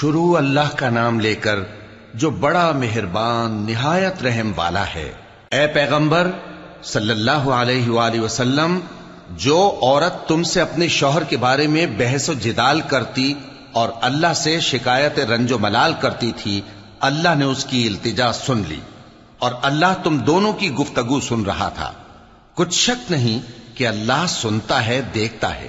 شروع اللہ کا نام لے کر جو بڑا مہربان، نہایت رحم والا ہے۔ اے پیغمبر، صلی اللہ علیہ وآلہ وسلم، جو عورت تم سے اپنے شوہر کے بارے میں بحث و جدال کرتی اور اللہ سے شکایت رنج و ملال کرتی تھی، اللہ نے اس کی التجا سن لی اور اللہ تم دونوں کی گفتگو سن رہا تھا۔ کچھ شک نہیں کہ اللہ سنتا ہے، دیکھتا ہے۔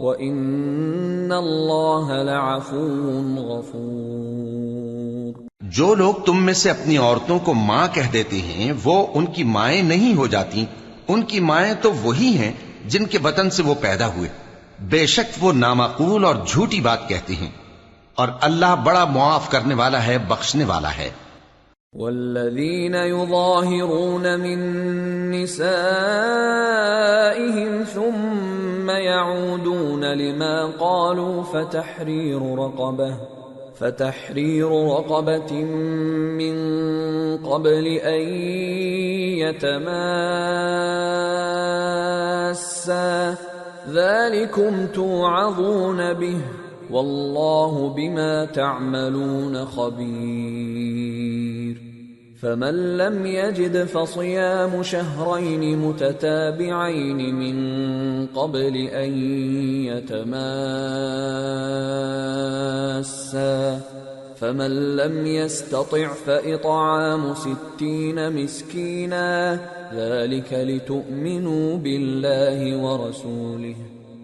وَإِنَّ اللَّهَ لَعَفُوٌ غَفُورٌ۔ جو لوگ تم میں سے اپنی عورتوں کو ماں کہہ دیتے ہیں، وہ ان کی مائیں نہیں ہو جاتی۔ ان کی مائیں تو وہی ہیں جن کے بطن سے وہ پیدا ہوئے۔ بے شک وہ نامعقول اور جھوٹی بات کہتے ہیں۔ اور اللہ بڑا معاف کرنے والا ہے، بخشنے والا ہے۔ والذين يظاهرون من نسائهم ثم يعودون لما قالوا فتحرير رقبة فتحرير رقبة من قبل أن يتماسا ذلكم توعظون به. والله بما تعملون خبير. فمن لم يجد فصيام شهرين متتابعين من قبل أن يتماسا. فمن لم يستطع فإطعام ستين مسكينا. ذلك لتؤمنوا بالله ورسوله.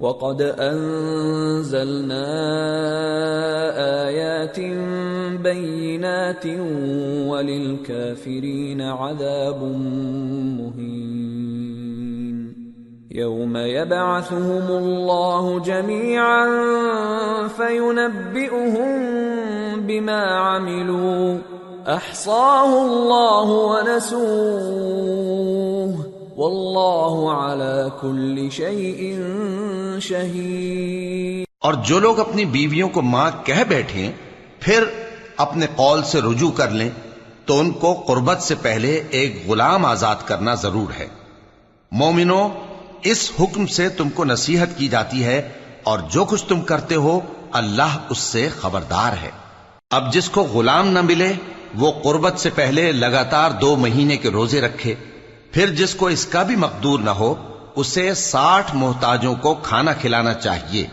وقد أنزلنا آيات بينات وللكافرين عذاب مهين. يوم يبعثهم الله جميعا فينبئهم بما عملوا. أحصاه الله ونسوه. والله على كل شيء اور جو لوگ اپنی بیویوں کو ماں کہہ بیٹھیں، پھر اپنے قول سے رجوع کر لیں، تو ان کو قربت سے پہلے ایک غلام آزاد کرنا ضرور ہے۔ مومنو اس حکم سے تم کو نصیحت کی جاتی ہے اور جو کچھ تم کرتے ہو، اللہ اس سے خبردار ہے۔ اب جس کو غلام نہ ملے، وہ قربت سے پہلے لگاتار دو مہینے کے روزے رکھے۔ پھر جس کو اس کا بھی مقدور نہ ہو، اسے ساٹھ محتاجوں کو کھانا کھلانا چاہیے۔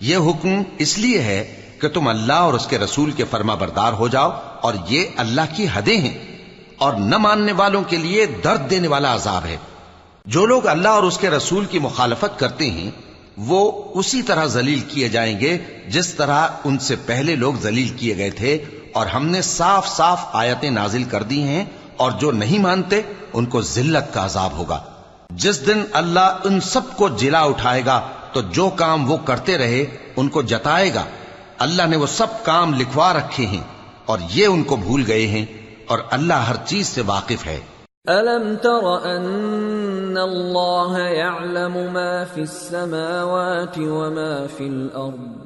یہ حکم اس لیے ہے کہ تم اللہ اور اس کے رسول کے فرما بردار ہو جاؤ اور یہ اللہ کی حدیں ہیں۔ اور نہ ماننے والوں کے لیے درد دینے والا عذاب ہے۔ جو لوگ اللہ اور اس کے رسول کی مخالفت کرتے ہیں، وہ اسی طرح ذلیل کیے جائیں گے جس طرح ان سے پہلے لوگ ذلیل کیے گئے تھے۔ اور ہم نے صاف صاف آیتیں نازل کر دی ہیں اور جو نہیں مانتے، ان کو ذلت کا عذاب ہوگا۔ جس دن اللہ ان سب کو جلا اٹھائے گا، تو جو کام وہ کرتے رہے، ان کو جتائے گا۔ اللہ نے وہ سب کام لکھوا رکھے ہیں اور یہ ان کو بھول گئے ہیں اور اللہ ہر چیز سے واقف ہے۔ أَلَمْ تَرَ أَنَّ اللَّهَ يَعْلَمُ مَا فِي السَّمَاوَاتِ وَمَا فِي الْأَرْضِ؟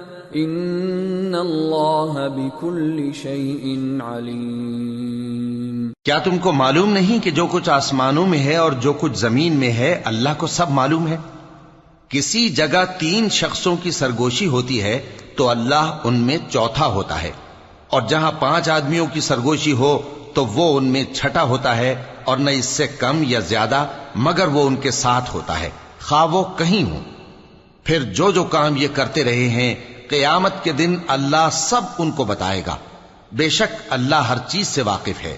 ان اللہ بكل شيء علیم کیا تم کو معلوم نہیں کہ جو کچھ آسمانوں میں ہے اور جو کچھ زمین میں ہے، اللہ کو سب معلوم ہے؟ کسی جگہ تین شخصوں کی سرگوشی ہوتی ہے تو اللہ ان میں چوتھا ہوتا ہے۔ اور جہاں پانچ آدمیوں کی سرگوشی ہو تو وہ ان میں چھٹا ہوتا ہے اور نہ اس سے کم یا زیادہ، مگر وہ ان کے ساتھ ہوتا ہے۔ خواہ وہ کہیں ہوں۔ پھر جو جو کام یہ کرتے رہے ہیں قیامت کے دن اللہ سب ان کو بتائے گا۔ بے شک اللہ ہر چیز سے واقف ہے۔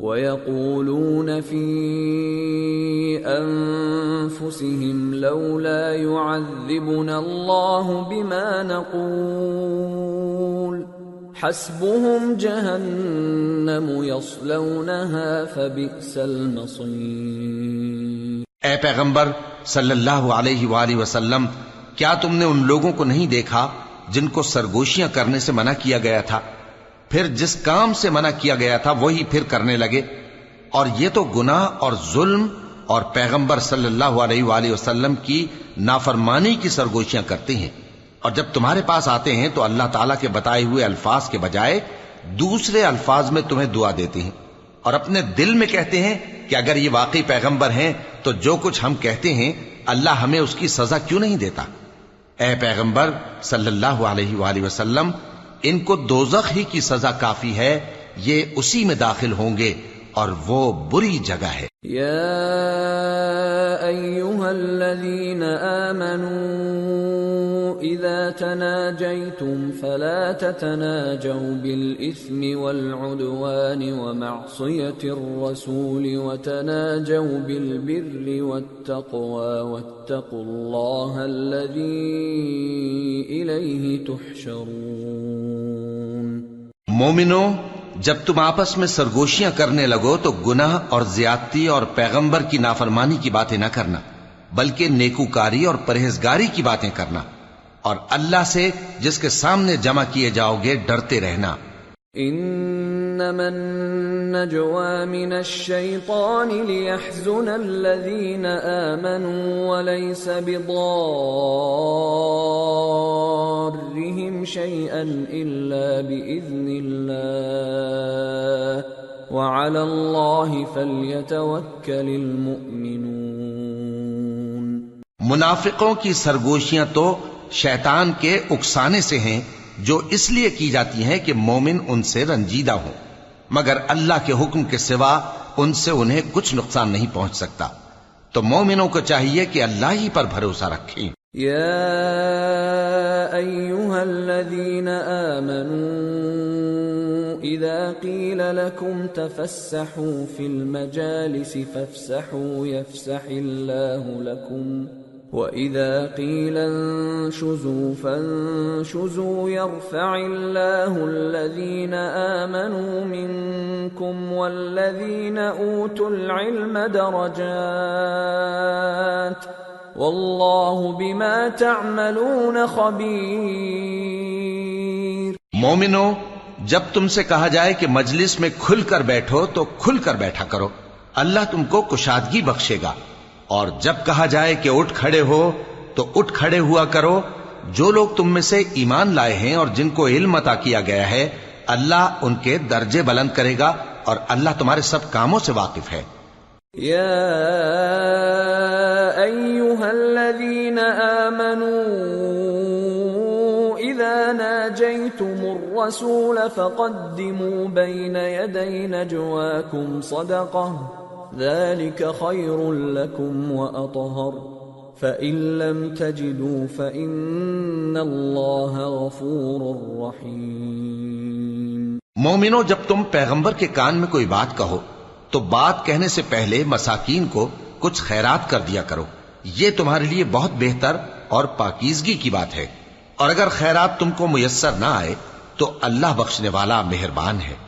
وَيَقُولُونَ فِي أَنفُسِهِمْ لَوْلَا يُعَذِّبُنَا اللَّهُ بِمَا نَقُولُ. حَسْبُهُمْ جَهَنَّمُ يَصْلَوْنَهَا فَبِئْسَ الْمَصِيرُ. اے پیغمبر صلی اللہ علیہ وآلہ وسلم، کیا تم نے ان لوگوں کو نہیں دیکھا جن کو سرگوشیاں کرنے سے منع کیا گیا تھا؟ پھر جس کام سے منع کیا گیا تھا وہی پھر کرنے لگے۔ اور یہ تو گناہ اور ظلم اور پیغمبر صلی اللہ علیہ وآلہ وسلم کی نافرمانی کی سرگوشیاں کرتے ہیں۔ اور جب تمہارے پاس آتے ہیں تو اللہ تعالیٰ کے بتائے ہوئے الفاظ کے بجائے دوسرے الفاظ میں تمہیں دعا دیتے ہیں۔ اور اپنے دل میں کہتے ہیں کہ اگر یہ واقعی پیغمبر ہیں تو جو کچھ ہم کہتے ہیں، اللہ ہمیں اس کی سزا کیوں نہیں دیتا؟ اے پیغمبر صلی اللہ علیہ وآلہ وسلم ان کو دوزخ ہی کی سزا کافی ہے، یہ اسی میں داخل ہوں گے اور وہ بری جگہ ہے۔ یا ایوہا الذین آمنون اذا تناجيتم فلا تتناجوا بالاثم والعدوان ومعصيه الرسول وتناجوا بالبر والتقوى واتقوا الله الذي اليه تحشرون. مومنو، جب تم آپس میں سرگوشیاں کرنے لگو تو گناہ اور زیادتی اور پیغمبر کی نافرمانی کی باتیں نہ کرنا، بلکہ نیکوکاری اور پرہیزگاری کی باتیں کرنا۔ اور اللہ سے جس کے سامنے جمع کیے جاؤ گے ڈرتے رہنا إنما النجوى من الشيطان ليحزن الذين آمنوا وليس بضارهم شيئا إلا بإذن الله. وعلى الله فليتوكل المؤمنون. منافقوں کی سرگوشیاں تو شیطان کے اکسانے سے ہیں جو اس لیے کی جاتی ہیں کہ مومن ان سے رنجیدہ ہوں۔ مگر اللہ کے حکم کے سوا ان سے انہیں کچھ نقصان نہیں پہنچ سکتا۔ تو مومنوں کو چاہیے کہ اللہ ہی پر بھروسہ رکھیں۔ یا ایوہا الذین آمنوا اذا قیل لکم تفسحوا فی المجالس فافسحوا یفسح اللہ لکم۔ وَإِذَا قِيلَ انشُزُوا فَانشُزُوا يَرْفَعِ اللَّهُ الَّذِينَ آمَنُوا مِنكُمْ وَالَّذِينَ أُوتُوا الْعِلْمَ دَرَجَاتٍ وَاللَّهُ بِمَا تَعْمَلُونَ خَبِيرٌ مومنو، جب تم سے کہا جائے کہ مجلس میں کھل کر بیٹھو تو کھل کر بیٹھا کرو۔ اللہ تم کو کشادگی بخشے گا۔ اور جب کہا جائے کہ اٹھ کھڑے ہو، تو اٹھ کھڑے ہوا کرو۔ جو لوگ تم میں سے ایمان لائے ہیں اور جن کو علم عطا کیا گیا ہے، اللہ ان کے درجے بلند کرے گا اور اللہ تمہارے سب کاموں سے واقف ہے۔ یا ایوہا الذین آمنوا اذا ناجیتم الرسول فقدموا بين يدي نجواكم صدقة ذلك خير لكم وأطهر. فإن لم تجدوا فإن الله غفور رحيم. مومنو، جب تم پیغمبر کے کان میں کوئی بات کہو، تو بات کہنے سے پہلے مساکین کو کچھ خیرات کر دیا کرو۔ یہ تمہارے لیے بہت بہتر اور پاکیزگی کی بات ہے۔ اور اگر خیرات تم کو میسر نہ آئے، تو اللہ بخشنے والا مہربان ہے۔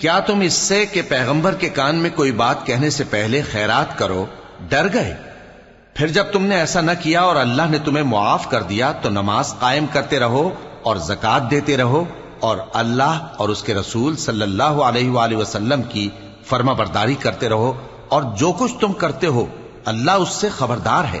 کیا تم اس سے کہ پیغمبر کے کان میں کوئی بات کہنے سے پہلے خیرات کرو، ڈر گئے؟ پھر جب تم نے ایسا نہ کیا اور اللہ نے تمہیں معاف کر دیا، تو نماز قائم کرتے رہو اور زکات دیتے رہو اور اللہ اور اس کے رسول صلی اللہ علیہ وآلہ وسلم کی فرما برداری کرتے رہو اور جو کچھ تم کرتے ہو، اللہ اس سے خبردار ہے۔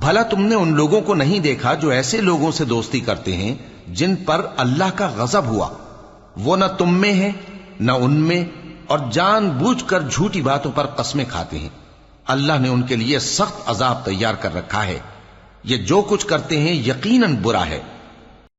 بھلا تم نے ان لوگوں کو نہیں دیکھا جو ایسے لوگوں سے دوستی کرتے ہیں جن پر اللہ کا غضب ہوا۔ وہ نہ تم میں ہے نہ ان میں، اور جان بوجھ کر جھوٹی باتوں پر قسمیں کھاتے ہیں۔ اللہ نے ان کے لیے سخت عذاب تیار کر رکھا ہے۔ یہ جو کچھ کرتے ہیں یقیناً برا ہے۔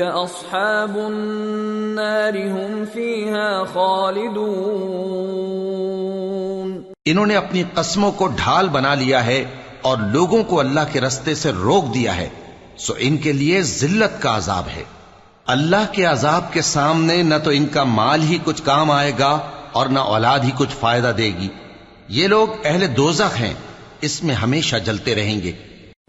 اصحاب النار هم فيها خالدون انہوں نے اپنی قسموں کو ڈھال بنا لیا ہے اور لوگوں کو اللہ کے رستے سے روک دیا ہے، سو ان کے لیے ذلت کا عذاب ہے۔ اللہ کے عذاب کے سامنے نہ تو ان کا مال ہی کچھ کام آئے گا اور نہ اولاد ہی کچھ فائدہ دے گی۔ یہ لوگ اہل دوزخ ہیں، اس میں ہمیشہ جلتے رہیں گے۔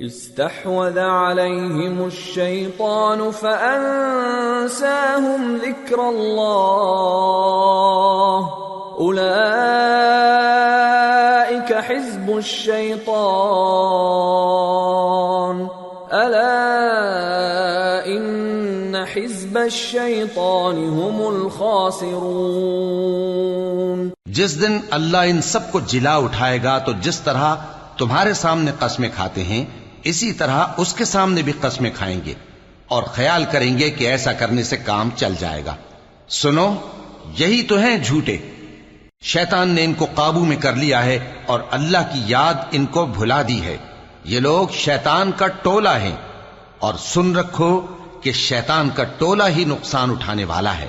استحوذ عليهم الشيطان فأنساهم ذكر الله. أولئك حزب الشيطان. ألا إن حزب الشيطان هم الخاسرون. جس دن اللہ ان سب کو جلا اٹھائے گا تو جس طرح تمہارے سامنے قسمیں کھاتے ہیں اسی طرح اس کے سامنے بھی قسمیں کھائیں گے اور خیال کریں گے کہ ایسا کرنے سے کام چل جائے گا۔ سنو، یہی تو ہیں جھوٹے۔ شیطان نے ان کو قابو میں کر لیا ہے اور اللہ کی یاد ان کو بھلا دی ہے۔ یہ لوگ شیطان کا ٹولہ ہیں اور سن رکھو کہ شیطان کا ٹولہ ہی نقصان اٹھانے والا ہے۔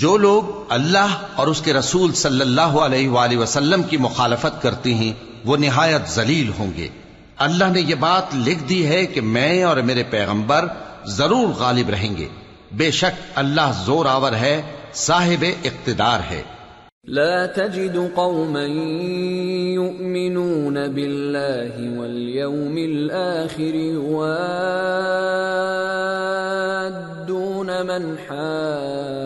جو لوگ اللہ اور اس کے رسول صلی اللہ علیہ وآلہ وسلم کی مخالفت کرتے ہیں، وہ نہایت ذلیل ہوں گے۔ اللہ نے یہ بات لکھ دی ہے کہ میں اور میرے پیغمبر ضرور غالب رہیں گے۔ بے شک اللہ زور آور ہے، صاحب اقتدار ہے۔ لا تجد قوما يؤمنون بالله واليوم الآخر يوادون من حاد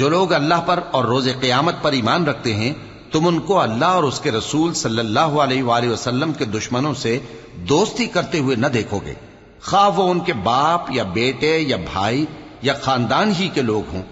جو لوگ اللہ پر اور روز قیامت پر ایمان رکھتے ہیں، تم ان کو اللہ اور اس کے رسول صلی اللہ علیہ وآلہ وسلم کے دشمنوں سے دوستی کرتے ہوئے نہ دیکھو گے۔ خواہ وہ ان کے باپ یا بیٹے یا بھائی یا خاندان ہی کے لوگ ہوں۔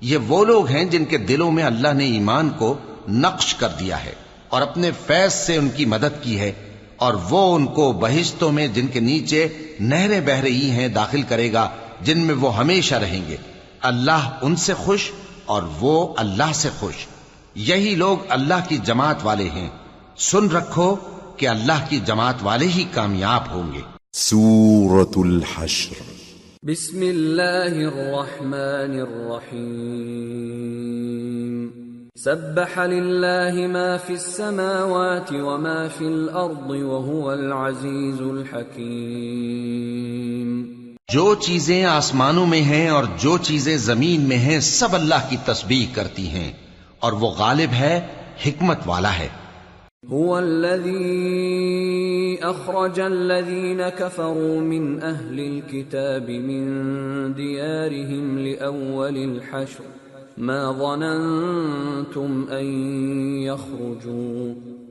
یہ وہ لوگ ہیں جن کے دلوں میں اللہ نے ایمان کو نقش کر دیا ہے اور اپنے فیض سے ان کی مدد کی ہے اور وہ ان کو بہشتوں میں جن کے نیچے نہریں بہ رہی ہیں داخل کرے گا، جن میں وہ ہمیشہ رہیں گے۔ اللہ ان سے خوش اور وہ اللہ سے خوش۔ یہی لوگ اللہ کی جماعت والے ہیں۔ سن رکھو کہ اللہ کی جماعت والے ہی کامیاب ہوں گے۔ سورة الحشر۔ بسم اللہ الرحمن الرحیم۔ سبح للہ ما فی السماوات وما فی الارض وهو العزیز الحکیم۔ جو چیزیں آسمانوں میں ہیں اور جو چیزیں زمین میں ہیں، سب اللہ کی تسبیح کرتی ہیں۔ اور وہ غالب ہے، حکمت والا ہے۔ هو الذي أخرج الذين كفروا من أهل الكتاب من ديارهم لأول الحشر. ما ظننتم أن يخرجوا.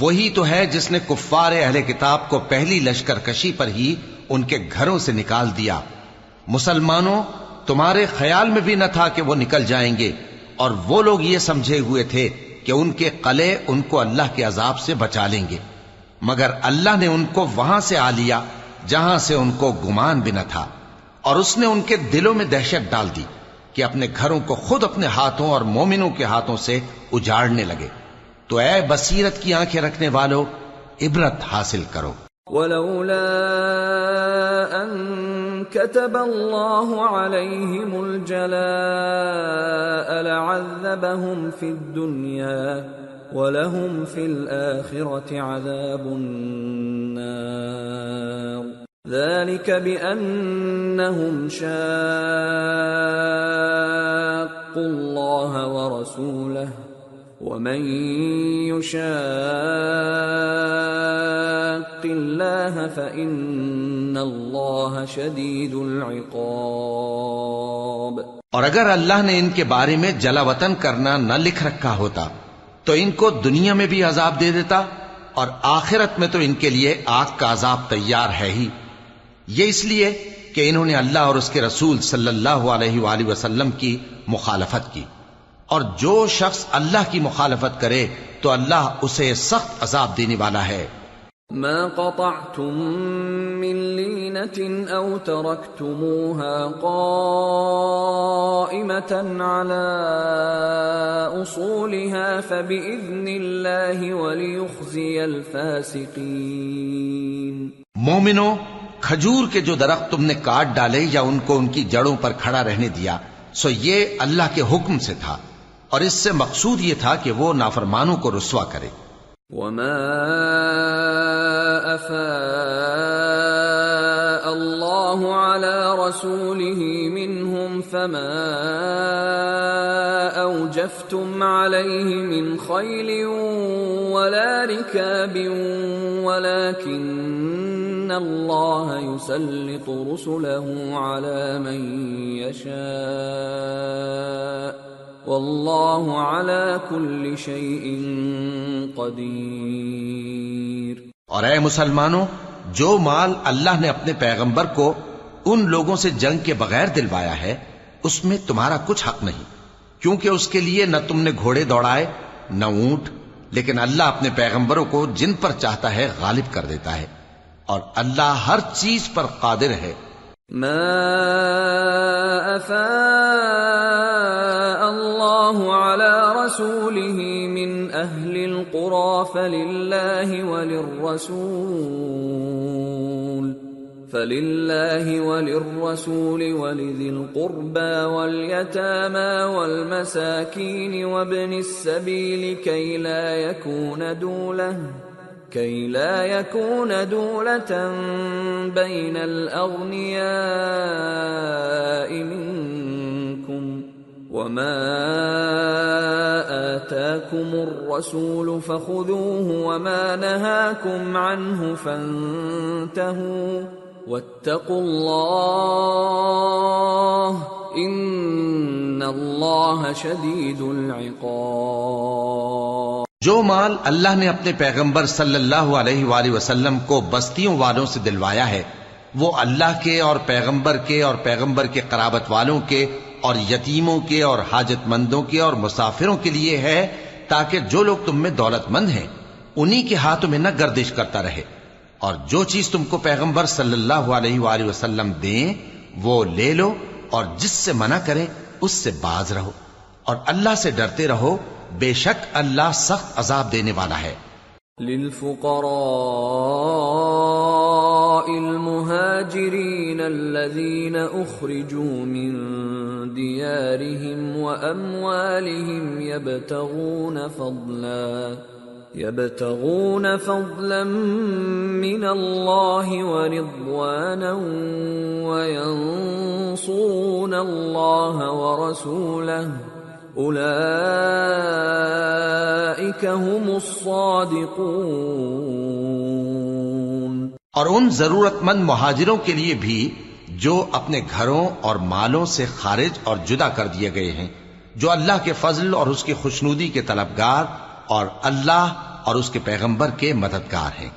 وہی تو ہے جس نے کفار اہل کتاب کو پہلی لشکر کشی پر ہی ان کے گھروں سے نکال دیا۔ مسلمانوں، تمہارے خیال میں بھی نہ تھا کہ وہ نکل جائیں گے۔ اور وہ لوگ یہ سمجھے ہوئے تھے کہ ان کے قلعے ان کو اللہ کے عذاب سے بچا لیں گے۔ مگر اللہ نے ان کو وہاں سے آ لیا جہاں سے ان کو گمان بھی نہ تھا۔ اور اس نے ان کے دلوں میں دہشت ڈال دی کہ اپنے گھروں کو خود اپنے ہاتھوں اور مومنوں کے ہاتھوں سے اجاڑنے لگے۔ تو اے بصیرت کی آنکھیں رکھنے والو عبرت حاصل کرو ولولا أن كتب الله عليهم الجلاء لعذبهم في الدنيا ولهم في الآخرة عذاب النار ذلك بأنهم شاقوا الله ورسوله ومن يشاق الله فإن الله شديد العقاب اور اگر اللہ نے ان کے بارے میں جلا وطن کرنا نہ لکھ رکھا ہوتا، تو ان کو دنیا میں بھی عذاب دے دیتا اور آخرت میں تو ان کے لیے آگ کا عذاب تیار ہے ہی۔ یہ اس لیے کہ انہوں نے اللہ اور اس کے رسول صلی اللہ علیہ وآلہ وسلم کی مخالفت کی۔ اور جو شخص اللہ کی مخالفت کرے تو اللہ اسے سخت عذاب دینے والا ہے۔ ما قطعتم من لينة أو تركتموها قائمة على أصولها فبإذن الله وليخزي الفاسقين مومنو کھجور کے جو درخت تم نے کاٹ ڈالے یا ان کو ان کی جڑوں پر کھڑا رہنے دیا سو یہ اللہ کے حکم سے تھا۔ اور اس سے مقصود یہ تھا کہ وہ نافرمانوں کو رسوا کرے وما أفاء الله على رسوله منهم فما أوجفتم عليه من خيل ولا ركاب ولكن الله يسلط رسله على من يشاء واللہ علی کل شیء قدیر۔ اور اے مسلمانوں جو مال اللہ نے اپنے پیغمبر کو ان لوگوں سے جنگ کے بغیر دلوایا ہے اس میں تمہارا کچھ حق نہیں کیونکہ اس کے لیے نہ تم نے گھوڑے دوڑائے نہ اونٹ لیکن اللہ اپنے پیغمبروں کو جن پر چاہتا ہے غالب کر دیتا ہے اور اللہ ہر چیز پر قادر ہے۔ ما الله على رسوله من أهل القرى فلله وللرسول فلله وللرسول ولذي القربى واليتامى والمساكين وابن السبيل كي لا يكون دولة كي لا يكون دولة بين الأغنياء منكم وما آتاكم الرسول فخذوه وما نهاكم عنه فانتهوا واتقوا الله إن الله شديد العقاب جو مال اللہ نے اپنے پیغمبر صلی اللہ علیہ وآلہ وسلم کو بستیوں والوں سے دلوایا ہے، وہ اللہ کے اور پیغمبر کے اور پیغمبر کے قرابت والوں کے اور یتیموں کے اور حاجت مندوں کے اور مسافروں کے لیے ہے تاکہ جو لوگ تم میں دولت مند ہیں، انہی کے ہاتھوں میں نہ گردش کرتا رہے۔ اور جو چیز تم کو پیغمبر صلی اللہ علیہ وآلہ وسلم دیں، وہ لے لو اور جس سے منع کریں، اس سے باز رہو۔ اور اللہ سے ڈرتے رہو، بے شک اللہ سخت عذاب دینے والا ہے۔ للفقراء المهاجرين الذين اخرجوا من ديارهم واموالهم يبتغون فضلا يبتغون فضلا من الله ورضوانا وينصرون الله ورسوله. اولئك هم الصادقون. اور ان ضرورت مند مہاجروں کے لیے بھی جو اپنے گھروں اور مالوں سے خارج اور جدا کر دیے گئے ہیں، جو اللہ کے فضل اور اس کی خوشنودی کے طلبگار اور اللہ اور اس کے پیغمبر کے مددگار ہیں۔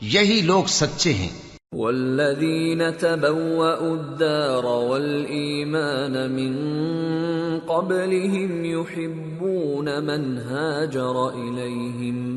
یہی لوگ سچے ہیں۔ والذين تبوأوا الدار والإيمان من قبلهم يحبون من هاجر إليهم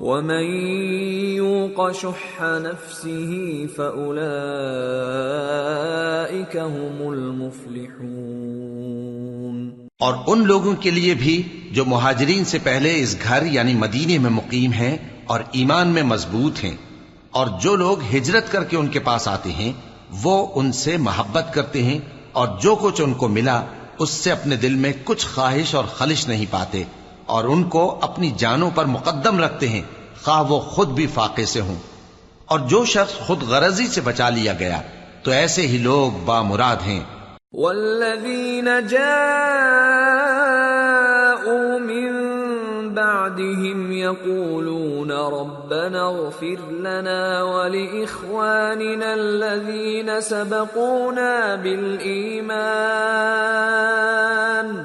ومن يوق شح نفسه فأولئك هم المفلحون اور ان لوگوں کے لیے بھی جو مہاجرین سے پہلے اس گھر یعنی مدینے میں مقیم ہیں اور ایمان میں مضبوط ہیں، اور جو لوگ ہجرت کر کے ان کے پاس آتے ہیں، وہ ان سے محبت کرتے ہیں اور جو کچھ ان کو ملا، اس سے اپنے دل میں کچھ خواہش اور خلش نہیں پاتے۔ اور ان کو اپنی جانوں پر مقدم رکھتے ہیں، خواہ وہ خود بھی فاقے سے ہوں۔ اور جو شخص خود غرضی سے بچا لیا گیا، تو ایسے ہی لوگ بامراد ہیں۔ والذين جاءوا من بعدهم يقولون ربنا اغفر لنا ولإخواننا الذين سبقونا بالإيمان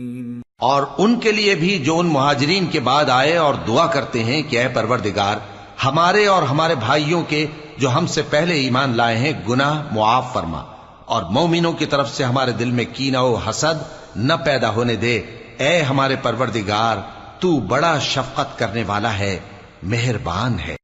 اور ان کے لیے بھی جو ان مہاجرین کے بعد آئے اور دعا کرتے ہیں کہ اے پروردگار، ہمارے اور ہمارے بھائیوں کے جو ہم سے پہلے ایمان لائے ہیں، گناہ معاف فرما۔ اور مومنوں کی طرف سے ہمارے دل میں کینہ و حسد نہ پیدا ہونے دے۔ اے ہمارے پروردگار، تو بڑا شفقت کرنے والا ہے، مہربان ہے۔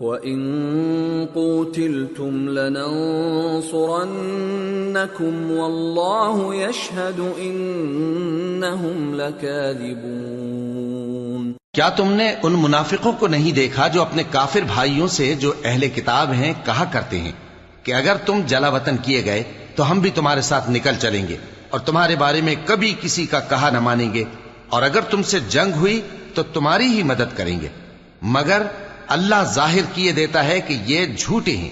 وَإِن قُوتِلْتُمْ لَنَنصُرَنَّكُمْ وَاللَّهُ يَشْهَدُ إِنَّهُمْ لَكَاذِبُونَ کیا تم نے ان منافقوں کو نہیں دیکھا جو اپنے کافر بھائیوں سے جو اہل کتاب ہیں کہا کرتے ہیں کہ اگر تم جلا وطن کیے گئے تو ہم بھی تمہارے ساتھ نکل چلیں گے اور تمہارے بارے میں کبھی کسی کا کہا نہ مانیں گے اور اگر تم سے جنگ ہوئی تو تمہاری ہی مدد کریں گے۔ مگر اللہ ظاہر کیے دیتا ہے کہ یہ جھوٹے ہیں۔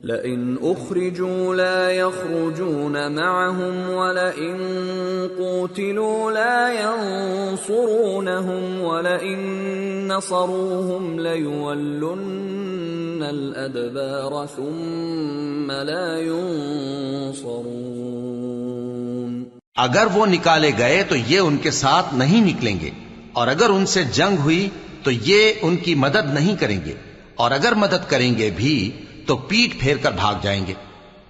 لئن اخرجوا لا يخرجون معهم ولئن قوتلوا لا ينصرونهم ولئن نصروهم ليولن الادبار ثم لا ينصرون۔ اگر وہ نکالے گئے تو یہ ان کے ساتھ نہیں نکلیں گے۔ اور اگر ان سے جنگ ہوئی تو یہ ان کی مدد نہیں کریں گے اور اگر مدد کریں گے بھی تو پیٹ پھیر کر بھاگ جائیں گے۔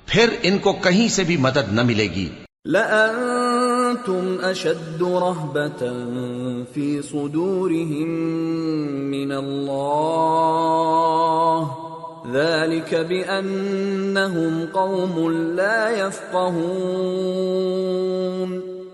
پھر ان کو کہیں سے بھی مدد نہ ملے گی۔ لأنتم أشد رهبة في صدورهم من الله، ذلك بأنهم قوم لا يفقهون۔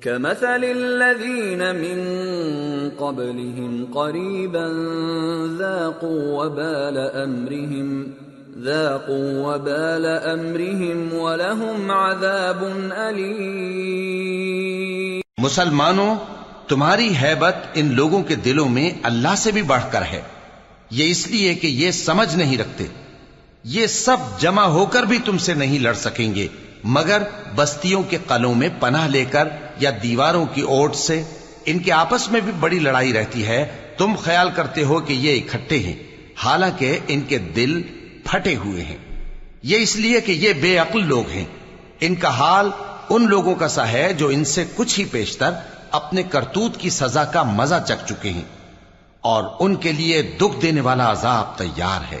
كمثل الذين من قبلهم قريبا ذاقوا وبال امرهم ذاقوا وبال امرهم ولهم عذاب اليم مسلمانوں، تمہاری حیبت ان لوگوں کے دلوں میں اللہ سے بھی بڑھ کر ہے۔ یہ اس لیے کہ یہ سمجھ نہیں رکھتے۔ یہ سب جمع ہو کر بھی تم سے نہیں لڑ سکیں گے، مگر بستیوں کے قلوں میں پناہ لے کر یا دیواروں کی اوٹ سے، ان کے آپس میں بھی بڑی لڑائی رہتی ہے۔ تم خیال کرتے ہو کہ یہ اکٹھے ہیں، حالانکہ ان کے دل پھٹے ہوئے ہیں۔ یہ اس لیے کہ یہ بے عقل لوگ ہیں۔ ان کا حال ان لوگوں کا سا ہے جو ان سے کچھ ہی پیشتر اپنے کرتوت کی سزا کا مزہ چک چکے ہیں۔ اور ان کے لیے دکھ دینے والا عذاب تیار ہے۔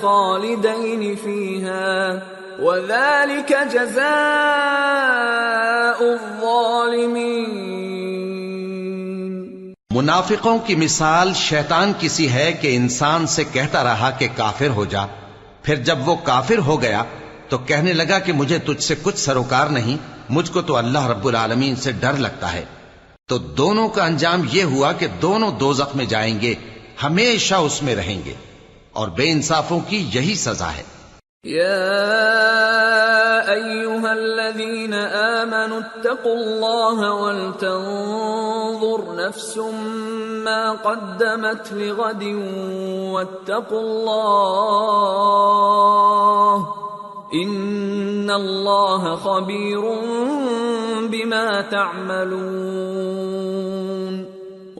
خالدين فيها، وذلك جزاء الظالمين. منافقوں کی مثال شیطان کسی ہے کہ انسان سے کہتا رہا کہ کافر ہو جا، پھر جب وہ کافر ہو گیا تو کہنے لگا کہ مجھے تجھ سے کچھ سروکار نہیں، مجھ کو تو اللہ رب العالمین سے ڈر لگتا ہے۔ تو دونوں کا انجام یہ ہوا کہ دونوں دوزخ میں جائیں گے، ہمیشہ اس میں رہیں گے۔ اور بے انصافوں کی یہی سزا ہے۔ يا أيها الذين آمنوا اتقوا الله ولتنظر نفس ما قدمت لغد واتقوا الله إن اللہ خبیر بما تعملون۔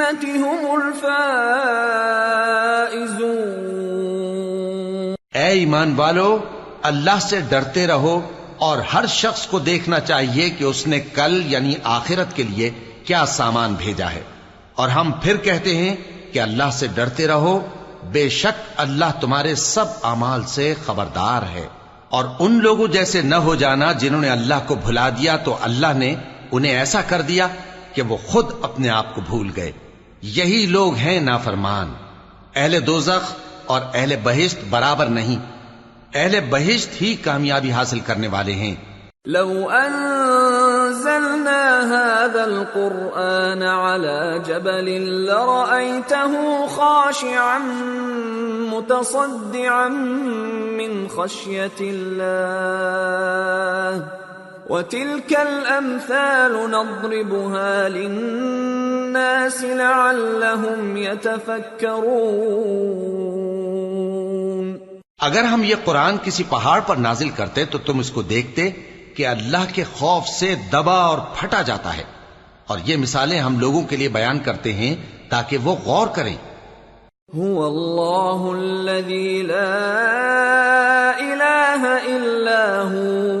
هم الفائزون۔ اے ایمان والو، اللہ سے ڈرتے رہو اور ہر شخص کو دیکھنا چاہیے کہ اس نے کل یعنی آخرت کے لیے کیا سامان بھیجا ہے۔ اور ہم پھر کہتے ہیں کہ اللہ سے ڈرتے رہو، بے شک اللہ تمہارے سب اعمال سے خبردار ہے۔ اور ان لوگوں جیسے نہ ہو جانا جنہوں نے اللہ کو بھلا دیا تو اللہ نے انہیں ایسا کر دیا کہ وہ خود اپنے آپ کو بھول گئے۔ یہی لوگ ہیں نافرمان۔ اہل دوزخ اور اہل بہشت برابر نہیں۔ اہل بہشت ہی کامیابی حاصل کرنے والے ہیں۔ لو انزلنا هذا القرآن على جبل لرأيته خاشعا متصدعا من خشية الله وتلك الأمثال نضربها للناس لعلهم يتفكرون. اگر ہم یہ قرآن کسی پہاڑ پر نازل کرتے تو تم اس کو دیکھتے کہ اللہ کے خوف سے دبا اور پھٹا جاتا ہے۔ اور یہ مثالیں ہم لوگوں کے لیے بیان کرتے ہیں تاکہ وہ غور کریں۔ هو الله الذي لا إله إلا هو.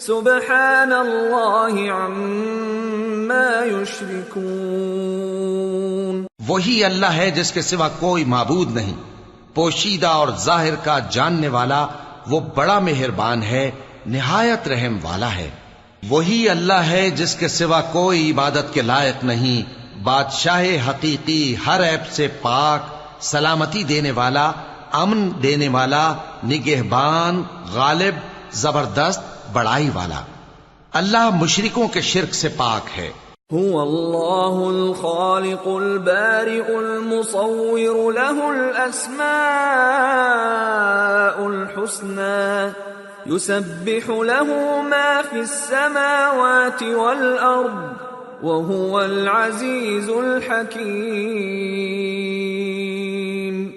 سبحان الله عما يشركون وہی اللہ ہے جس کے سوا کوئی معبود نہیں۔ پوشیدہ اور ظاہر کا جاننے والا وہ بڑا مہربان ہے، نہایت رحم والا ہے۔ وہی اللہ ہے جس کے سوا کوئی عبادت کے لائق نہیں۔ بادشاہ حقیقی ہر عیب سے پاک، سلامتی دینے والا، امن دینے والا، نگہبان، غالب، زبردست بڑائی والا۔ اللہ مشرکوں کے شرک سے پاک ہے۔ هو الله الخالق البارئ المصور له الأسماء الحسنى يسبح له ما في السماوات والأرض وهو العزيز الحكيم۔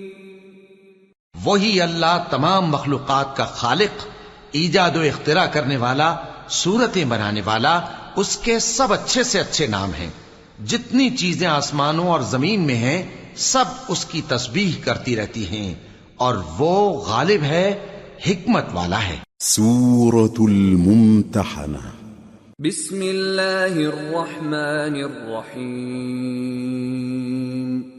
وہی اللہ تمام مخلوقات کا خالق۔ ایجاد و اختراع کرنے والا صورتیں بنانے والا اس کے سب اچھے سے اچھے نام ہیں۔ جتنی چیزیں آسمانوں اور زمین میں ہیں سب اس کی تسبیح کرتی رہتی ہیں۔ اور وہ غالب ہے حکمت والا ہے۔ سورة الممتحنة بسم الله الرحمن الرحيم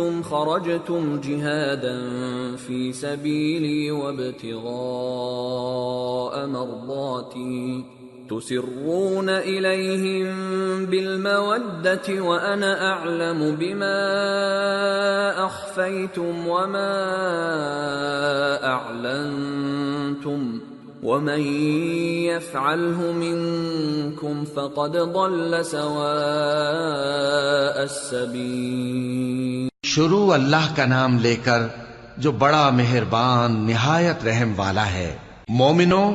خرجتم جهادا في سبيلي وابتغاء مرضاتي. تسرون إليهم بالمودة وأنا أعلم بما أخفيتم وما أعلنتم. ومن يفعله منكم فقد ضل سواء السبيل. شروع اللہ کا نام لے کر جو بڑا مہربان، نہایت رحم والا ہے۔ مومنو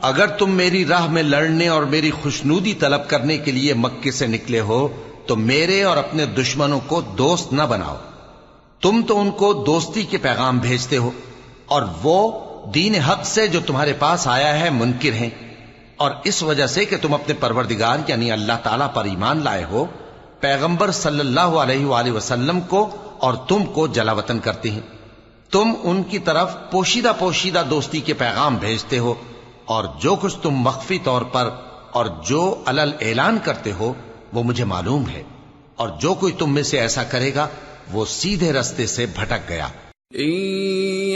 اگر تم میری راہ میں لڑنے اور میری خوشنودی طلب کرنے کے لیے مکے سے نکلے ہو، تو میرے اور اپنے دشمنوں کو دوست نہ بناؤ۔ تم تو ان کو دوستی کے پیغام بھیجتے ہو، اور وہ دین حق سے جو تمہارے پاس آیا ہے منکر ہیں۔ اور اس وجہ سے کہ تم اپنے پروردگار یعنی اللہ تعالی پر ایمان لائے ہو پیغمبر صلی اللہ علیہ وآلہ وسلم کو اور تم کو جلا وطن کرتے ہیں۔ تم ان کی طرف پوشیدہ پوشیدہ دوستی کے پیغام بھیجتے ہو اور جو کچھ تم مخفی طور پر اور جو علل اعلان کرتے ہو وہ مجھے معلوم ہے۔ اور جو کوئی تم میں سے ایسا کرے گا وہ سیدھے رستے سے بھٹک گیا۔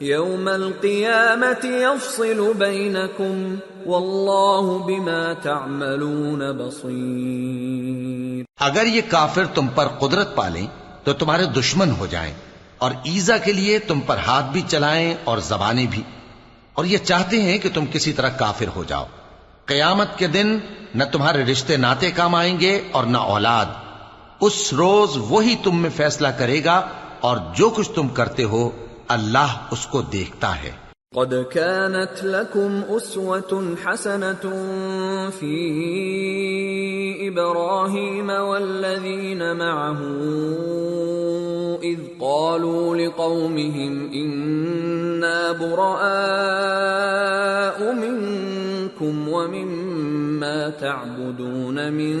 یوم القیامت یفصل بینکم واللہ بما تعملون بصیر اگر یہ کافر تم پر قدرت پالیں تو تمہارے دشمن ہو جائیں اور ایزا کے لیے تم پر ہاتھ بھی چلائیں اور زبانیں بھی۔ اور یہ چاہتے ہیں کہ تم کسی طرح کافر ہو جاؤ۔ قیامت کے دن نہ تمہارے رشتے ناتے کام آئیں گے اور نہ اولاد۔ اس روز وہی تم میں فیصلہ کرے گا اور جو کچھ تم کرتے ہو اللہ اس کو دیکھتا ہے قد كانت لكم أسوة حسنة في إبراهيم والذين معه إذ قالوا لقومهم إنا براء منكم ومما تعبدون من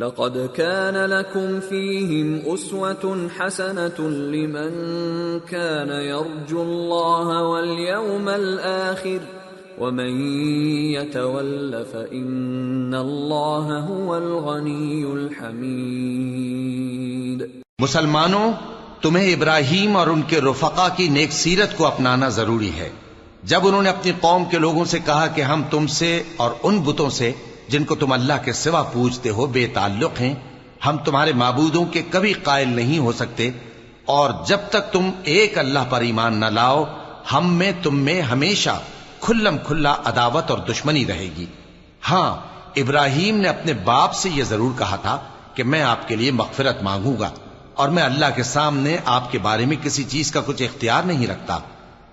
لقد كان لكم فيهم أسوة حسنة لمن كان يرجو الله واليوم الآخر ومن يتول فإن الله هو الغني الحميد. مسلمانوں، تمہیں ابراہیم اور ان کے رفقا کی نیک سیرت کو اپنانا ضروری ہے۔ جب انہوں نے اپنی قوم کے لوگوں سے کہا کہ ہم تم سے اور ان بتوں سے جن کو تم اللہ کے سوا پوجتے ہو بے تعلق ہیں، ہم تمہارے معبودوں کے کبھی قائل نہیں ہو سکتے۔ اور جب تک تم ایک اللہ پر ایمان نہ لاؤ، ہم میں تم میں ہمیشہ کھلم کھلا عداوت اور دشمنی رہے گی۔ ہاں ابراہیم نے اپنے باپ سے یہ ضرور کہا تھا کہ میں آپ کے لیے مغفرت مانگوں گا، اور میں اللہ کے سامنے آپ کے بارے میں کسی چیز کا کچھ اختیار نہیں رکھتا۔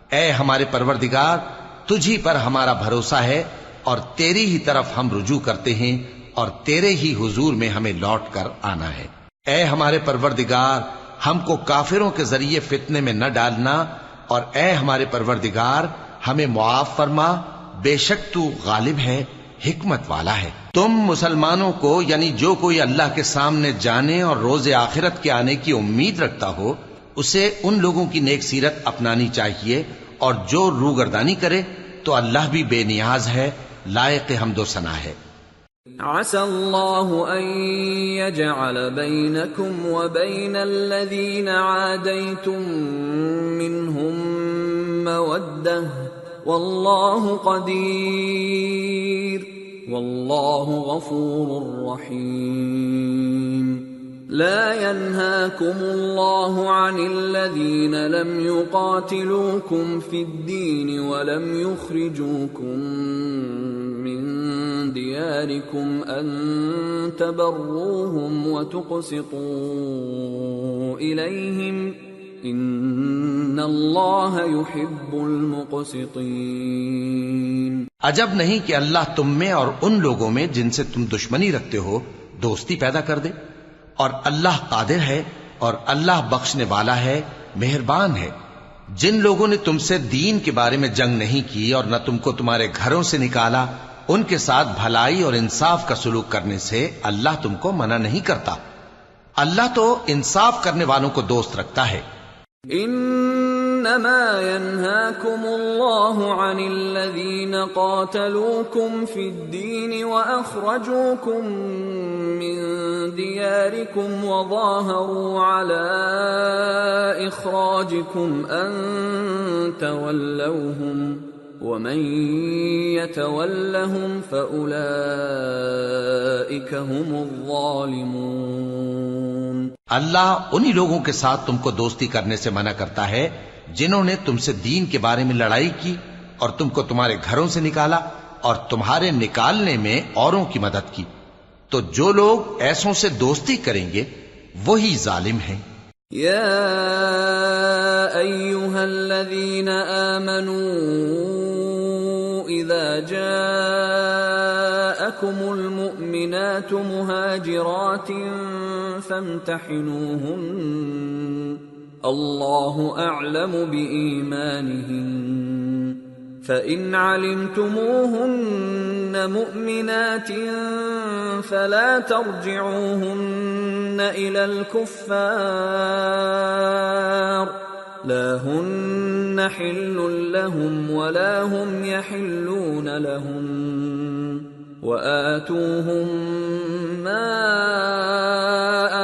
اے ہمارے پروردگار، تجھی پر ہمارا بھروسہ ہے اور تیری ہی طرف ہم رجوع کرتے ہیں اور تیرے ہی حضور میں ہمیں لوٹ کر آنا ہے۔ اے ہمارے پروردگار، ہم کو کافروں کے ذریعے فتنے میں نہ ڈالنا اور اے ہمارے پروردگار، ہمیں معاف فرما، بے شک تو غالب ہے، حکمت والا ہے۔ تم مسلمانوں کو یعنی جو کوئی اللہ کے سامنے جانے اور روز آخرت کے آنے کی امید رکھتا ہو، اسے ان لوگوں کی نیک سیرت اپنانی چاہیے اور جو روگردانی کرے تو اللہ بھی بے نیاز ہے۔ لائق حمد و ثنا ہے۔ عسى الله أن يجعل بينكم وبين الذين عاديتم منهم مودة. والله قدير. والله غفور رحيم. لا ينهاكم الله عن الذين لم يقاتلوكم في الدين ولم يخرجوكم من دياركم أن تبروهم وتقسطوا إليهم ان اللہ يحب المقسطین عجب نہیں کہ اللہ تم میں اور ان لوگوں میں جن سے تم دشمنی رکھتے ہو دوستی پیدا کر دے؟ اور اللہ قادر ہے اور اللہ بخشنے والا ہے، مہربان ہے۔ جن لوگوں نے تم سے دین کے بارے میں جنگ نہیں کی اور نہ تم کو تمہارے گھروں سے نکالا، ان کے ساتھ بھلائی اور انصاف کا سلوک کرنے سے اللہ تم کو منع نہیں کرتا۔ اللہ تو انصاف کرنے والوں کو دوست رکھتا ہے۔ انما ينهاكم الله عن الذين قاتلوكم في الدين واخرجوكم من دياركم وظاهروا على اخراجكم ان تولوهم ومن يتولهم فاولئك هم الظالمون اللہ انہی لوگوں کے ساتھ تم کو دوستی کرنے سے منع کرتا ہے جنہوں نے تم سے دین کے بارے میں لڑائی کی اور تم کو تمہارے گھروں سے نکالا اور تمہارے نکالنے میں اوروں کی مدد کی۔ تو جو لوگ ایسوں سے دوستی کریں گے، وہی ظالم ہیں۔ يا ايها الذين امنوا اذا جاءكم المؤمنات مهاجرات فامتحنوهن الله أعلم بإيمانهن. فإن علمتموهن مؤمنات فلا ترجعوهن إلى الكفار. لا هن حل لهم ولا هم يحلون لهم. وآتوهم ما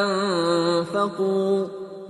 أنفقوا.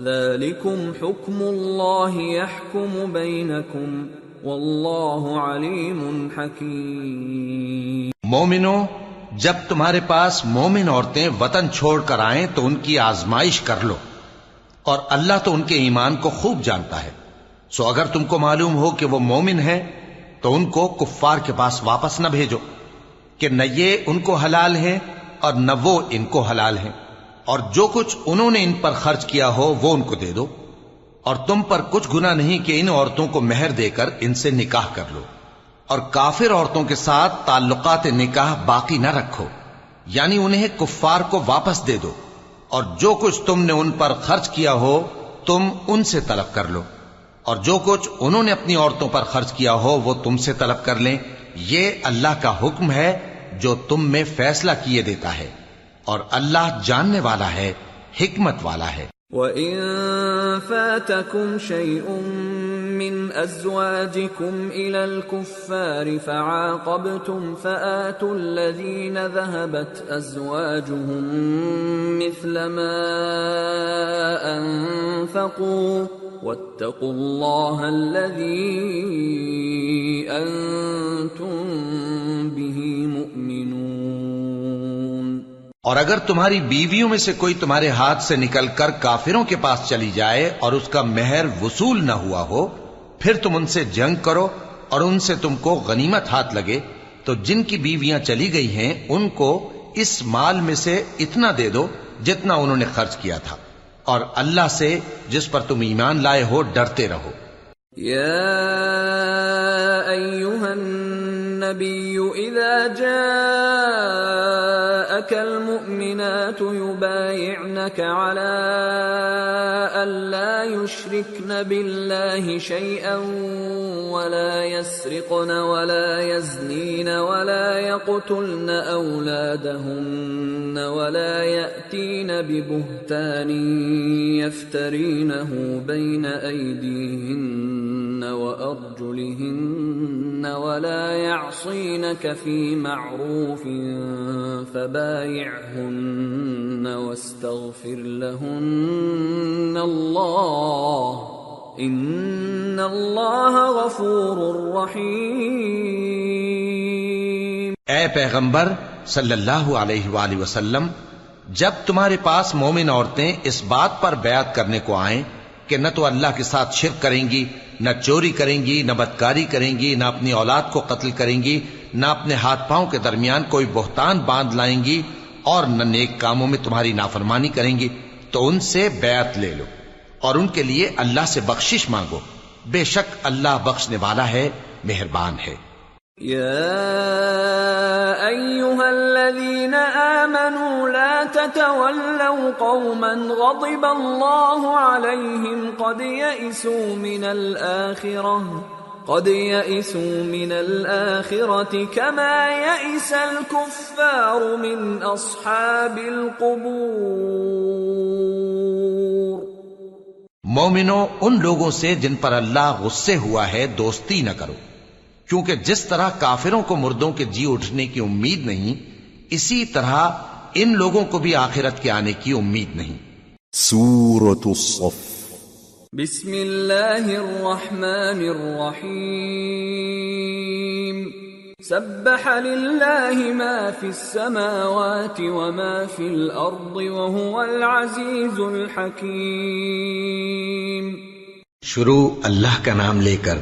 ذلكم حكم الله يحكم بينكم والله عليم حكيم. مومنو، جب تمہارے پاس مومن عورتیں وطن چھوڑ کر آئیں تو ان کی آزمائش کر لو، اور اللہ تو ان کے ایمان کو خوب جانتا ہے۔ سو اگر تم کو معلوم ہو کہ وہ مومن ہے تو ان کو کفار کے پاس واپس نہ بھیجو، کہ نہ یہ ان کو حلال ہیں اور نہ وہ ان کو حلال ہیں۔ اور جو کچھ انہوں نے ان پر خرچ کیا ہو وہ ان کو دے دو اور تم پر کچھ گنا نہیں کہ ان عورتوں کو مہر دے کر ان سے نکاح کر لو اور کافر عورتوں کے ساتھ تعلقات نکاح باقی نہ رکھو یعنی انہیں کفار کو واپس دے دو اور جو کچھ تم نے ان پر خرچ کیا ہو تم ان سے طلب کر لو اور جو کچھ انہوں نے اپنی عورتوں پر خرچ کیا ہو وہ تم سے طلب کر لیں، یہ اللہ کا حکم ہے جو تم میں فیصلہ کیے دیتا ہے۔ اور اللہ جاننے والا ہے حکمت والا ہے وَإِن فَاتَكُمْ شَيْءٌ مِّنْ أَزْوَاجِكُمْ إِلَى الْكُفَّارِ فَعَاقَبْتُمْ فَآتُوا الَّذِينَ ذَهَبَتْ أَزْوَاجُهُم مِّثْلَ مَا أَنفَقُوا وَاتَّقُوا اللَّهَ الَّذِي أَنتُم بِهِ مُؤْمِنُونَ اور اگر تمہاری بیویوں میں سے کوئی تمہارے ہاتھ سے نکل کر کافروں کے پاس چلی جائے اور اس کا مہر وصول نہ ہوا ہو، پھر تم ان سے جنگ کرو اور ان سے تم کو غنیمت ہاتھ لگے۔ تو جن کی بیویاں چلی گئی ہیں، ان کو اس مال میں سے اتنا دے دو جتنا انہوں نے خرچ کیا تھا۔ اور اللہ سے جس پر تم ایمان لائے ہو، ڈرتے رہو۔ يا أيها النبي إذا جاءك المؤمنات يبايعنك على ألا يشركن بالله شيئا ولا يسرقن ولا يزنين ولا يقتلن أولادهن ولا يأتين ببهتان يفترينه بين أيديهن وأرجلهن ولا يعصينك في معروف فبايعهن واستغفر لهن الله. ان اللہ غفور رحیم اے پیغمبر صلی اللہ علیہ وآلہ وسلم، جب تمہارے پاس مومن عورتیں اس بات پر بیعت کرنے کو آئیں کہ نہ تو اللہ کے ساتھ شرک کریں گی، نہ چوری کریں گی، نہ بدکاری کریں گی، نہ اپنی اولاد کو قتل کریں گی، نہ اپنے ہاتھ پاؤں کے درمیان کوئی بہتان باندھ لائیں گی اور نہ نیک کاموں میں تمہاری نافرمانی کریں گی تو ان سے بیعت لے لو اور ان کے لیے اللہ سے بخشش مانگو۔ بے شک اللہ بخشنے والا ہے، مہربان ہے۔ يا ايها الذين امنوا لا تتولوا قوما غضب الله عليهم قد يئسوا من الاخره قد يئسوا من الاخره كما يئس الكفار من اصحاب القبور مومنو ان لوگوں سے جن پر اللہ غصے ہوا ہے دوستی نہ کرو۔ کیونکہ جس طرح کافروں کو مردوں کے جی اٹھنے کی امید نہیں اسی طرح ان لوگوں کو بھی آخرت کے آنے کی امید نہیں۔ سورة الصف۔ بسم اللہ الرحمن الرحیم سبح للہ ما فی السماوات وما فی الارض وهو العزیز الحکیم شروع اللہ کا نام لے کر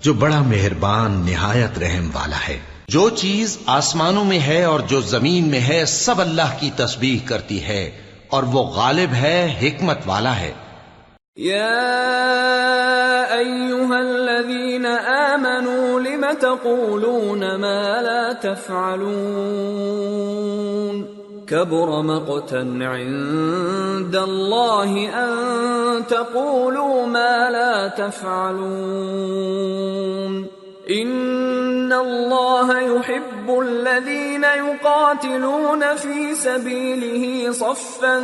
جو بڑا مہربان نہایت رحم والا ہے۔ جو چیز آسمانوں میں ہے اور جو زمین میں ہے، سب اللہ کی تسبیح کرتی ہے اور وہ غالب ہے، حکمت والا ہے۔ يا أيها الذين آمنوا لم تقولون ما لا تفعلون؟ كبر مقتا عند الله أن تقولوا ما لا تفعلون. إن الله يحب الذين يقاتلون في سبيله صفا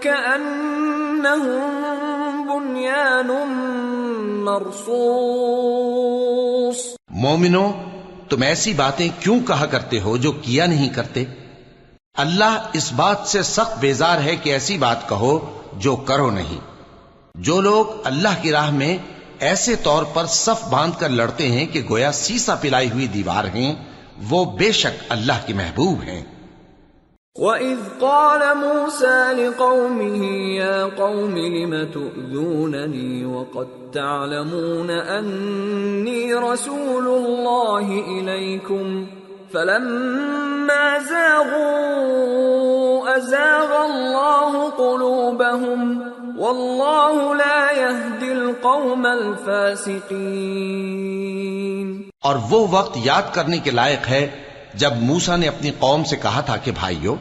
كأنهم بنيان مرصوص مومنو، تم ایسی باتیں کیوں کہا کرتے ہو جو کیا نہیں کرتے؟ اللہ اس بات سے سخت بیزار ہے کہ ایسی بات کہو جو کرو نہیں۔ جو لوگ اللہ کی راہ میں ایسے طور پر صف باندھ کر لڑتے ہیں کہ گویا سیسا پلائی ہوئی دیوار ہیں، وہ بے شک اللہ کے محبوب ہیں۔ وَإِذْ قَالَ مُوسَى لِقَوْمِهِ يَا قَوْمِ لِمَ تُؤْذُونَنِي وَقَدْ تَعْلَمُونَ أَنِّي رَسُولُ اللَّهِ إِلَيْكُمْ فَلَمَّا زَاغُوا أَزَاغَ اللَّهُ قُلُوبَهُمْ وَاللَّهُ لَا يَهْدِي الْقَوْمَ الْفَاسِقِينَ اور وہ وقت یاد کرنے کے لائق ہے جب موسا نے اپنی قوم سے کہا تھا کہ بھائیو،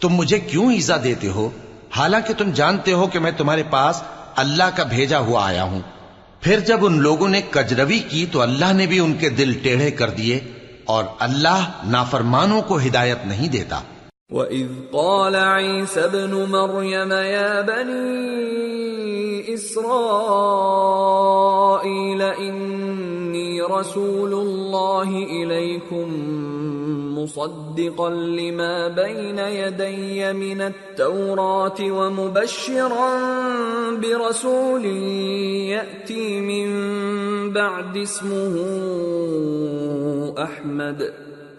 تم مجھے کیوں ایزا دیتے ہو؟ حالانکہ تم جانتے ہو کہ میں تمہارے پاس اللہ کا بھیجا ہوا آیا ہوں۔ پھر جب ان لوگوں نے کجروی کی تو اللہ نے بھی ان کے دل ٹیڑھے کر دیے اور اللہ نافرمانوں کو ہدایت نہیں دیتا۔ وَإِذْ قَالَ عِيسَى ابْنُ مَرْيَمَ يَا بَنِي إِسْرَائِيلَ إِنِّي رَسُولُ اللَّهِ إِلَيْكُمْ مُصَدِّقًا لِمَا بَيْنَ يَدَيَّ مِنَ التَّوْرَاةِ وَمُبَشِّرًا بِرَسُولٍ يَأْتِي مِن بَعْدِ اسْمُهُ أَحْمَدُ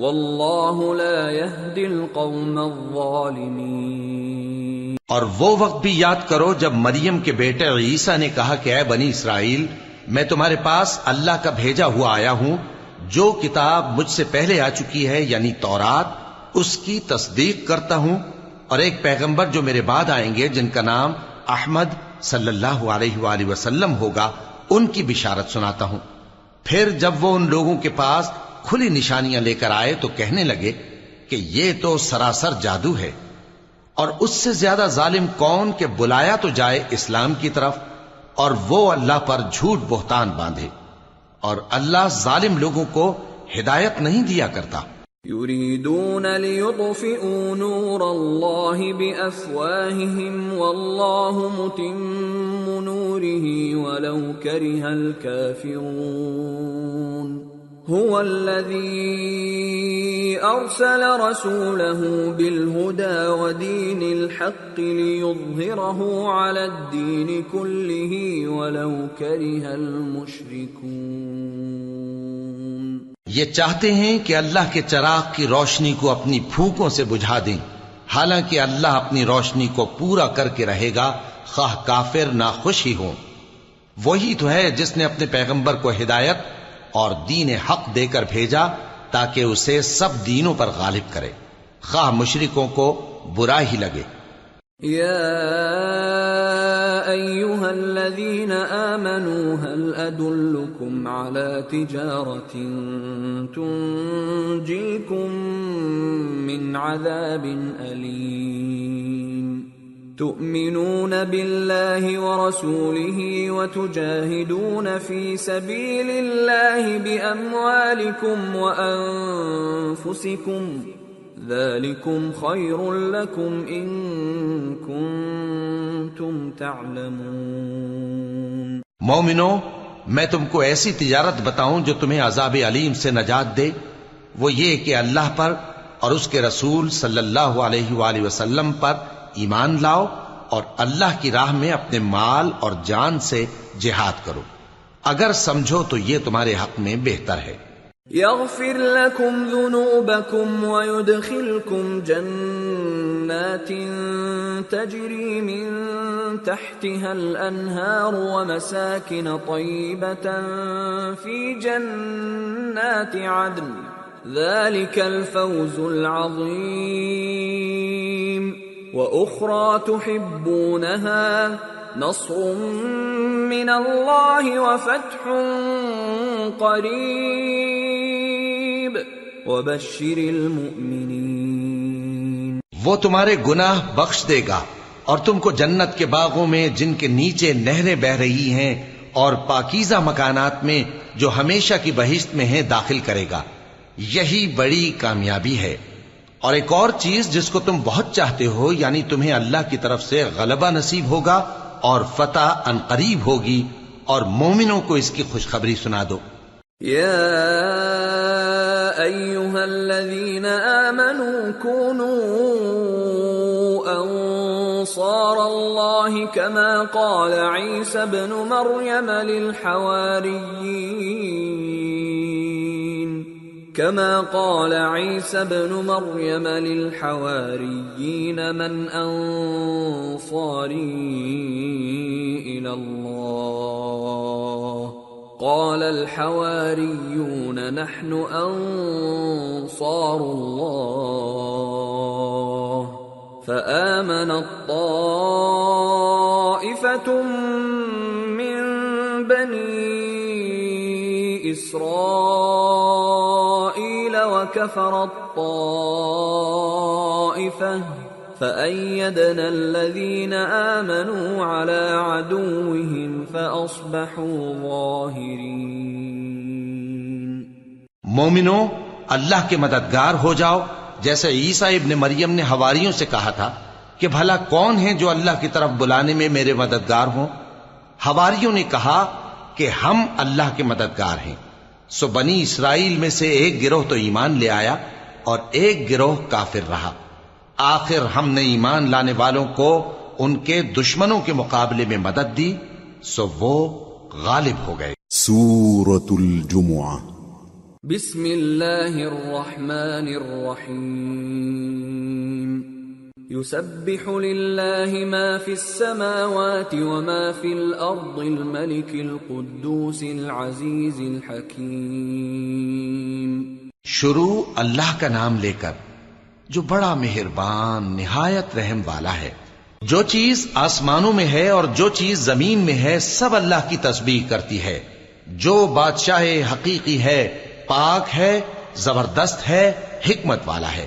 والله لا يهدي القوم الظالمين اور وہ وقت بھی یاد کرو جب مریم کے بیٹے عیسیٰ نے کہا کہ اے بنی اسرائیل، میں تمہارے پاس اللہ کا بھیجا ہوا آیا ہوں، جو کتاب مجھ سے پہلے آ چکی ہے یعنی تورات، اس کی تصدیق کرتا ہوں۔ اور ایک پیغمبر جو میرے بعد آئیں گے، جن کا نام احمد صلی اللہ علیہ وآلہ وسلم ہوگا، ان کی بشارت سناتا ہوں۔ پھر جب وہ ان لوگوں کے پاس کھلی نشانیاں لے کر آئے تو کہنے لگے کہ یہ تو سراسر جادو ہے اور اس سے زیادہ ظالم کون کہ بلایا تو جائے اسلام کی طرف اور وہ اللہ پر جھوٹ بہتان باندھے اور اللہ ظالم لوگوں کو ہدایت نہیں دیا کرتا۔ يريدون ليطفئوا نور الله بأفواههم والله متم نوره ولو كره الكافرون هو الذي أرسل رسوله بالهدى ودين الحق ليظهره على الدين كله ولو كره المشركون. یہ چاہتے ہیں کہ اللہ کے چراغ کی روشنی کو اپنی پھوکوں سے بجھا دیں، حالانکہ اللہ اپنی روشنی کو پورا کر کے رہے گا، خواہ کافر نہ خوش ہی ہوں۔ وہی تو ہے جس نے اپنے پیغمبر کو ہدایت اور دین حق دے کر بھیجا تاکہ اسے سب دینوں پر غالب کرے۔ خواہ مشرکوں کو برا ہی لگے۔ يا ايها الذين امنوا هل ادلكم على تجاره تنجيكم من عذاب اليم تؤمنون بالله ورسوله وتجاهدون في سبيل الله باموالكم وانفسكم ذلكم خير لكم ان كنتم تعلمون مومنو، میں تم کو ایسی تجارت بتاؤں جو تمہیں عذاب علیم سے نجات دے۔ وہ یہ کہ اللہ پر اور اس کے رسول صلی اللہ علیہ وآلہ وسلم پر ایمان لاؤ اور اللہ کی راہ میں اپنے مال اور جان سے جہاد کرو۔ اگر سمجھو تو یہ تمہارے حق میں بہتر ہے۔ يغفر لكم ذنوبكم ويدخلكم جنات تجري من تحتها الأنهار ومساكن طيبة في جنات عدن۔ ذلك الفوز العظيم وأخرى تحبونها نصر من الله وفتح قريب وبشر المؤمنين وہ تمہارے گناہ بخش دے گا اور تم کو جنت کے باغوں میں جن کے نیچے نہریں بہ رہی ہیں اور پاکیزہ مکانات میں جو ہمیشہ کی بہشت میں ہیں داخل کرے گا۔ یہی بڑی کامیابی ہے۔ اور ایک اور چیز جس کو تم بہت چاہتے ہو یعنی تمہیں اللہ کی طرف سے غلبہ نصیب ہوگا اور فتح ان قریب ہوگی اور مومنوں کو اس کی خوشخبری سنا دو۔ يا ايها الذين امنوا كونوا انصار الله كما قال عيسى ابن مريم للحواريين كما قال عيسى ابن مريم للحواريين من انصاري إلى الله؟ قال الحواريون نحن انصار الله فامنت طائفه من بني اسرائيل وكفرت طائفه فأيدنا الذين آمنوا على عدوهم فأصبحوا ظاهرين. مومنو، اللہ کے مددگار ہو جاؤ، جیسے عیسیٰ ابن مریم نے ہواریوں سے کہا تھا کہ بھلا کون ہیں جو اللہ کی طرف بلانے میں میرے مددگار ہوں؟ ہواریوں نے کہا کہ ہم اللہ کے مددگار ہیں۔ سو بنی اسرائیل میں سے ایک گروہ تو ایمان لے آیا اور ایک گروہ کافر رہا۔ آخر ہم نے ایمان لانے والوں کو ان کے دشمنوں کے مقابلے میں مدد دی سو وہ غالب ہو گئے۔ سورة الجمعة۔ بسم الله الرحمن الرحيم يسبح لله ما في السماوات وما في الأرض الملك القدوس العزيز الحكيم. شروع اللہ کا نام لے کر جو بڑا مہربان، نہایت رحم والا ہے۔ جو چیز آسمانوں میں ہے اور جو چیز زمین میں ہے، سب اللہ کی تسبیح کرتی ہے۔ جو بادشاہ حقیقی ہے، پاک ہے، زبردست ہے، حکمت والا ہے۔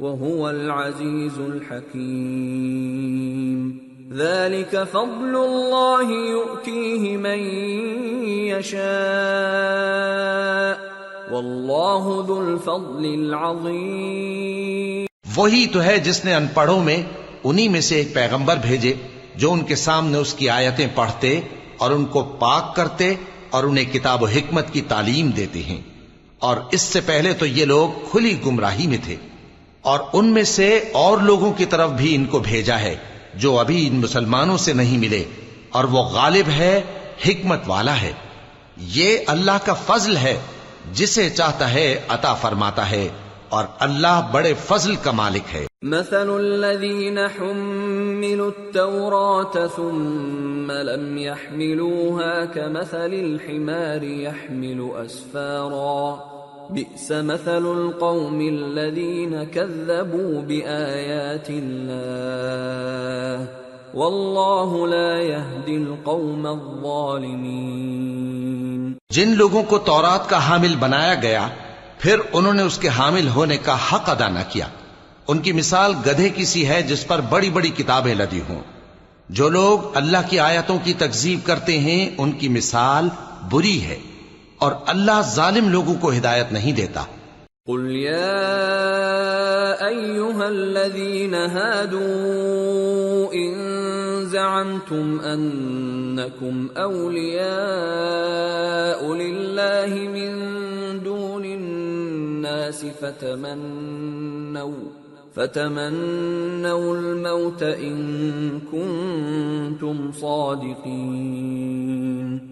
وهو العزيز الحكيم. ذلك فضل الله يؤتيه من يشاء. واللہ ذو الفضل العظیم وہی تو ہے جس نے ان پڑھوں میں انہی میں سے ایک پیغمبر بھیجے جو ان کے سامنے اس کی آیتیں پڑھتے اور ان کو پاک کرتے اور انہیں کتاب و حکمت کی تعلیم دیتے ہیں۔ اور اس سے پہلے تو یہ لوگ کھلی گمراہی میں تھے۔ اور ان میں سے اور لوگوں کی طرف بھی ان کو بھیجا ہے، جو ابھی ان مسلمانوں سے نہیں ملے۔ اور وہ غالب ہے، حکمت والا ہے۔ یہ اللہ کا فضل ہے، جسے چاہتا ہے، عطا فرماتا ہے۔ اور اللہ بڑے فضل کا مالک ہے۔ مثل الذين حملوا التوراة ثم لم يحملوها، كمثل الحمار يحمل أسفارا۔ بئس مثل القوم الذين كذبوا بآيات الله والله لا يهدي القوم الظالمين. جن لوگوں کو تورات کا حامل بنایا گیا، پھر انہوں نے اس کے حامل ہونے کا حق ادا نہ کیا۔ ان کی مثال گدھے کی سی ہے جس پر بڑی بڑی کتابیں لدی ہوں۔ جو لوگ اللہ کی آیتوں کی تکزیب کرتے ہیں، ان کی مثال بری ہے۔ اور اللہ ظالم لوگوں کو ہدایت نہیں دیتا قل يا ايها الذين هادوا ان زعمتم انكم اولياء لله من دون الناس فتمنوا فتمنوا الموت ان كنتم صادقين۔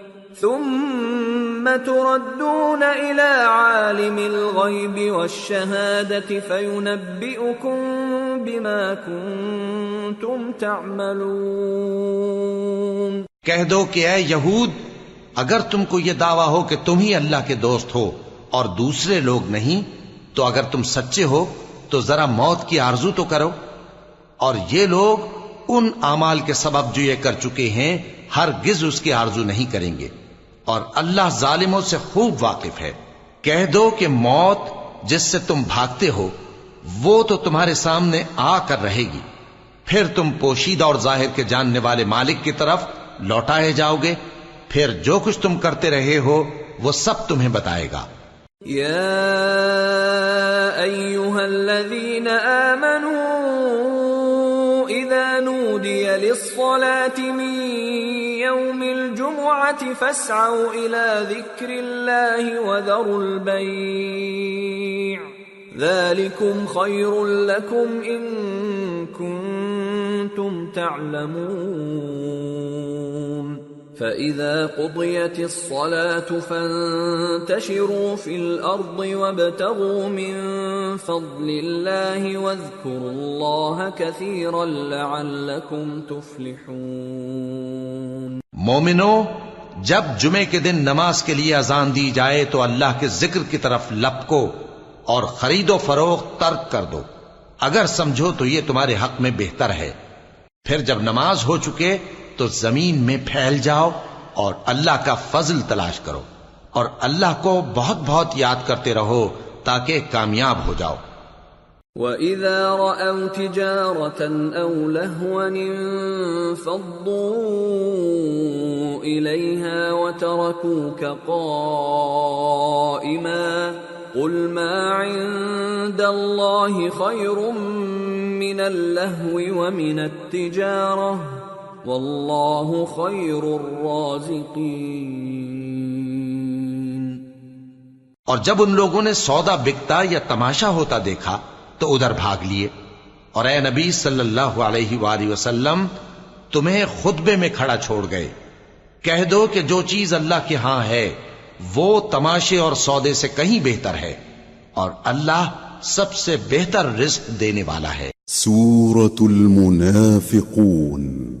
ثم تردون إلى عالم الغيب والشهادة فينبئكم بما كنتم تعملون. کہہ دو کہ اے یہود، اگر تم کو یہ دعویٰ ہو کہ تم ہی اللہ کے دوست ہو اور دوسرے لوگ نہیں، تو اگر تم سچے ہو، تو ذرا موت کی آرزو تو کرو۔ اور یہ لوگ ان اعمال کے سبب جو یہ کر چکے ہیں ہر گز اس کی آرزو نہیں کریں گے۔ اور اللہ ظالموں سے خوب واقف ہے۔ کہہ دو کہ موت جس سے تم بھاگتے ہو، وہ تو تمہارے سامنے آ کر رہے گی۔ پھر تم پوشیدہ اور ظاہر کے جاننے والے مالک کی طرف لوٹائے جاؤ گے۔ پھر جو کچھ تم کرتے رہے ہو، وہ سب تمہیں بتائے گا۔ یا ایوہا الذین آمنوا اذا نودی للصلاة من فاسعوا إلى ذكر الله وذروا البيع. ذلكم خير لكم إن كنتم تعلمون. فَإِذَا قُضِيَتِ الصَّلَاةُ فَانْتَشِرُوا فِي الْأَرْضِ وَابْتَغُوا مِنْ فَضْلِ اللَّهِ وَاذْكُرُوا اللَّهَ كَثِيرًا لَعَلَّكُمْ تُفْلِحُونَ مومنو، جب جمعے کے دن نماز کے لیے اذان دی جائے تو اللہ کے ذکر کی طرف لپکو اور خرید و فروخت ترک کر دو۔ اگر سمجھو تو یہ تمہارے حق میں بہتر ہے۔ پھر جب نماز ہو چکے تو زمین میں پھیل جاؤ اور اللہ کا فضل تلاش کرو اور اللہ کو بہت بہت یاد کرتے رہو تاکہ کامیاب ہو جاؤ وإذا رأوا تجارة أو لهوا انفضوا إليها وتركوك قائما قل ما عند الله خير من اللهو ومن التجاره واللہ خیر الرازقین۔ اور جب ان لوگوں نے سودا بکتا یا تماشا ہوتا دیکھا تو ادھر بھاگ لیے۔ اور اے نبی صلی اللہ علیہ وآلہ وسلم تمہیں خطبے میں کھڑا چھوڑ گئے۔ کہہ دو کہ جو چیز اللہ کے ہاں ہے وہ تماشے اور سودے سے کہیں بہتر ہے۔ اور اللہ سب سے بہتر رزق دینے والا ہے۔ سورة المنافقون۔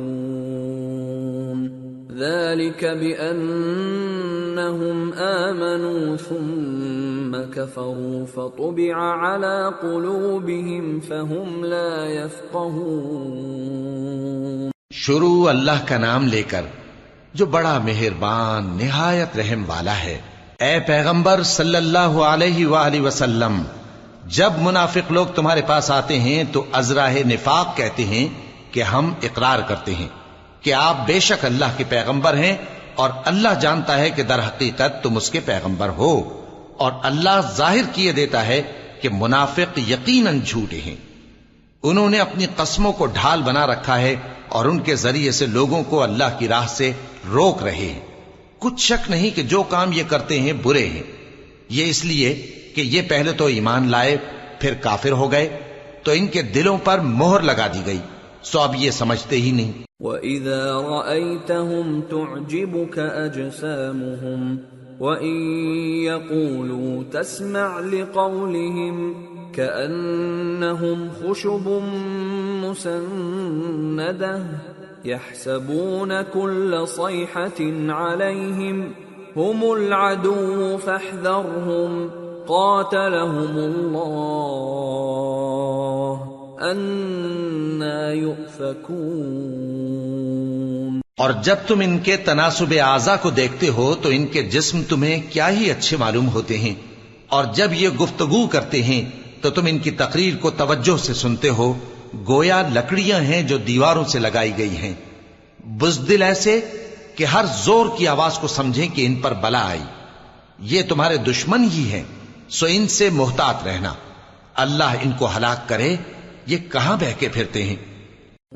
ذلك بانهم امنوا ثم كفروا فطبع على قلوبهم فهم لا يفقهون. شروع اللہ کا نام لے کر جو بڑا مہربان، نہایت رحم والا ہے۔ اے پیغمبر صلی اللہ علیہ وآلہ وسلم، جب منافق لوگ تمہارے پاس آتے ہیں تو ازراہ نفاق کہتے ہیں کہ ہم اقرار کرتے ہیں۔ کہ آپ بے شک اللہ کے پیغمبر ہیں اور اللہ جانتا ہے کہ در حقیقت تم اس کے پیغمبر ہو اور اللہ ظاہر کیے دیتا ہے کہ منافق یقیناً جھوٹے ہیں۔ انہوں نے اپنی قسموں کو ڈھال بنا رکھا ہے اور ان کے ذریعے سے لوگوں کو اللہ کی راہ سے روک رہے ہیں۔ کچھ شک نہیں کہ جو کام یہ کرتے ہیں برے ہیں۔ یہ اس لیے کہ یہ پہلے تو ایمان لائے، پھر کافر ہو گئے، تو ان کے دلوں پر مہر لگا دی گئی۔ سو اب یہ سمجھتے ہی نہیں۔ وَإِذَا رَأَيْتَهُمْ تُعْجِبُكَ أَجْسَامُهُمْ وَإِن يَقُولُوا تَسْمَعْ لِقَوْلِهِمْ كَأَنَّهُمْ خُشُبٌ مُّسَنَّدَةٌ يَحْسَبُونَ كُلَّ صَيْحَةٍ عَلَيْهِمْ هُمُ الْعَدُوُّ فَاحْذَرْهُمْ قَاتَلَهُمُ اللَّهُ اور جب تم ان کے تناسب اعضا کو دیکھتے ہو تو ان کے جسم تمہیں کیا ہی اچھے معلوم ہوتے ہیں۔ اور جب یہ گفتگو کرتے ہیں تو تم ان کی تقریر کو توجہ سے سنتے ہو۔ گویا لکڑیاں ہیں جو دیواروں سے لگائی گئی ہیں۔ بزدل ایسے کہ ہر زور کی آواز کو سمجھیں کہ ان پر بلا آئی۔ یہ تمہارے دشمن ہی ہیں۔ سو ان سے محتاط رہنا۔ اللہ ان کو ہلاک کرے یہ کہاں بہ کے پھرتے ہیں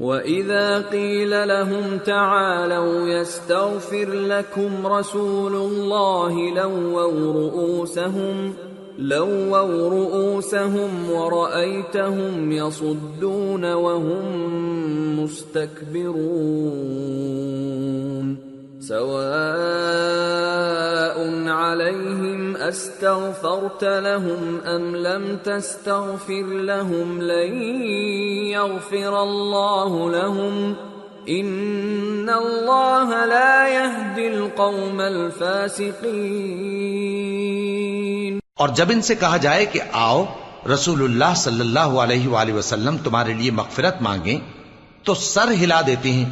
وَإِذَا قِيلَ لَهُمْ تَعَالَوْا يَسْتَغْفِرْ لَكُمْ رَسُولُ اللَّهِ لَوَّوْا رُؤُوسَهُمْ لَوَّوْا رُؤُوسَهُمْ وَرَأَيْتَهُمْ يَصُدُّونَ وَهُمْ مُسْتَكْبِرُونَ سواء عليهم استغفرت لهم ام لم تستغفر لهم لن يغفر الله لهم ان الله لا يهدي القوم الفاسقين اور جب ان سے کہا جائے کہ آؤ، رسول اللہ صلی اللہ علیہ وآلہ وسلم تمہارے لیے مغفرت مانگیں، تو سر ہلا دیتے ہیں۔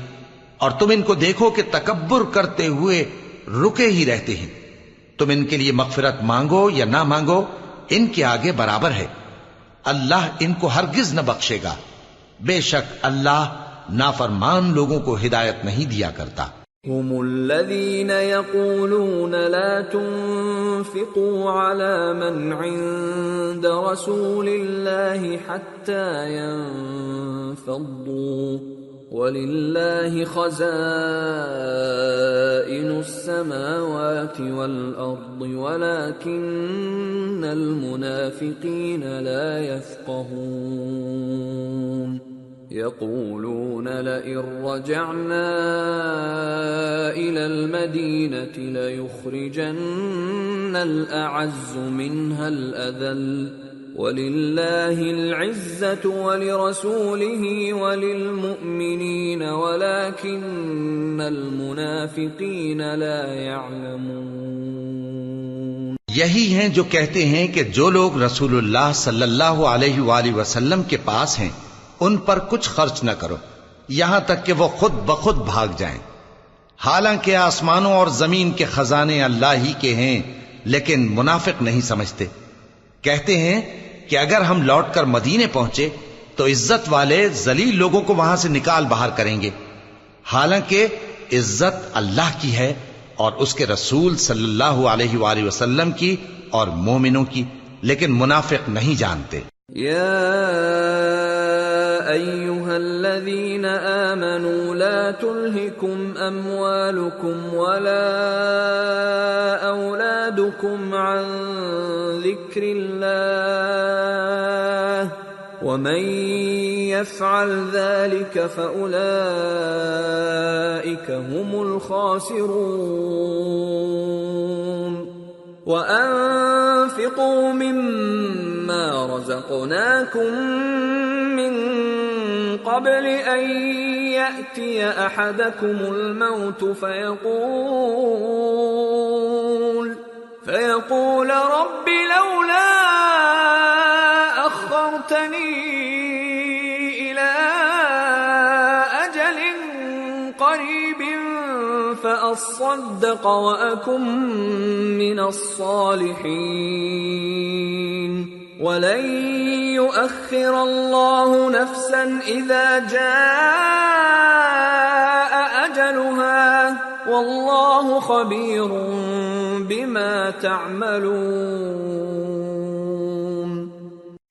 اور تم ان کو دیکھو کہ تکبر کرتے ہوئے رکے ہی رہتے ہیں۔ تم ان کے لیے مغفرت مانگو یا نہ مانگو، ان کے آگے برابر ہے۔ اللہ ان کو ہرگز نہ بخشے گا۔ بے شک اللہ نافرمان لوگوں کو ہدایت نہیں دیا کرتا۔ هم الذين يقولون لا تنفقوا على من عند رسول الله حتى ينفضوا ولله خزائن السماوات والأرض ولكن المنافقين لا يفقهون. يقولون لئن رجعنا إلى المدينة ليخرجن الأعز منها الأذل. ولله العزة ولرسوله وللمؤمنين ولكن المنافقين لا يعلمون یہی ہیں جو کہتے ہیں کہ جو لوگ رسول اللہ صلی اللہ علیہ وآلہ وسلم کے پاس ہیں، ان پر کچھ خرچ نہ کرو، یہاں تک کہ وہ خود بخود بھاگ جائیں۔ حالانکہ آسمانوں اور زمین کے خزانے اللہ ہی کے ہیں، لیکن منافق نہیں سمجھتے۔ کہتے ہیں کہ اگر ہم لوٹ کر مدینے پہنچے تو عزت والے ذلیل لوگوں کو وہاں سے نکال باہر کریں گے۔ حالانکہ عزت اللہ کی ہے اور اس کے رسول صلی اللہ علیہ وآلہ وسلم کی اور مومنوں کی، لیکن منافق نہیں جانتے۔ ايها الذين امنوا لا تلهكم اموالكم ولا اولادكم عن ذكر الله ومن يفعل ذلك فاولئك هم الخاسرون وانفقوا مما رزقناكم من قبل ان ياتي احدكم الموت فيقول فيقول رب لولا أصدق وأكن من الصالحين. ولن يؤخر الله نفسا إذا جاء أجلها. والله خبير بما تعملون.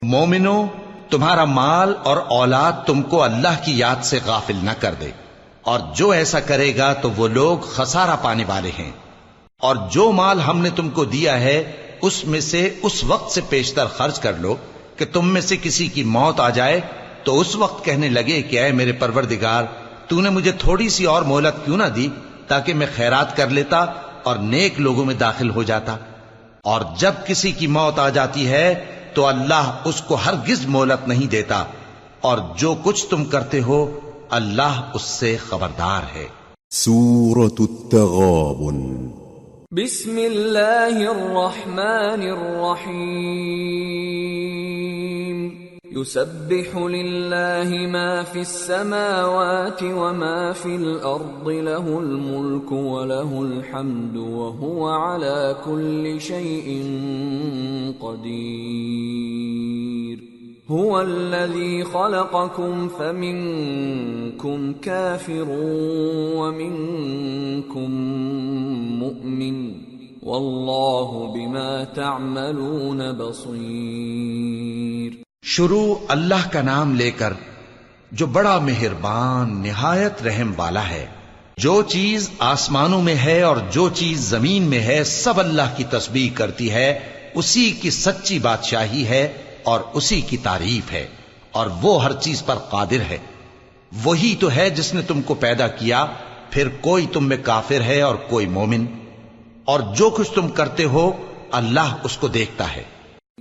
مومنو تمہارا مال اور أولاد تم کو اللہ کی یاد سے غافل نہ کر دے۔ اور جو ایسا کرے گا تو وہ لوگ خسارہ پانے والے ہیں۔ اور جو مال ہم نے تم کو دیا ہے، اس میں سے اس وقت سے پیشتر خرچ کر لو کہ تم میں سے کسی کی موت آ جائے۔ تو اس وقت کہنے لگے کہ اے میرے پروردگار، تو نے مجھے تھوڑی سی اور مہلت کیوں نہ دی تاکہ میں خیرات کر لیتا اور نیک لوگوں میں داخل ہو جاتا۔ اور جب کسی کی موت آ جاتی ہے، تو اللہ اس کو ہرگز مہلت نہیں دیتا۔ اور جو کچھ تم کرتے ہو اللہ اس سے خبردار ہے۔ سورة التغابن۔ بسم الله الرحمن الرحيم. يسبح لله ما في السماوات وما في الأرض له الملك وله الحمد وهو على كل شيء قدير. هو الذي خلقكم فمنكم كافر ومنكم مؤمن والله بما تعملون بصير. شروع اللہ کا نام لے کر جو بڑا مہربان، نہایت رحم والا ہے۔ جو چیز آسمانوں میں ہے اور جو چیز زمین میں ہے، سب اللہ کی تسبیح کرتی ہے، اسی کی سچی بادشاہی ہے۔ اور اسی کی تعریف ہے، اور وہ ہر چیز پر قادر ہے۔ وہی تو ہے جس نے تم کو پیدا کیا، پھر کوئی تم میں کافر ہے اور کوئی مومن۔ اور جو کچھ تم کرتے ہو، اللہ اس کو دیکھتا ہے۔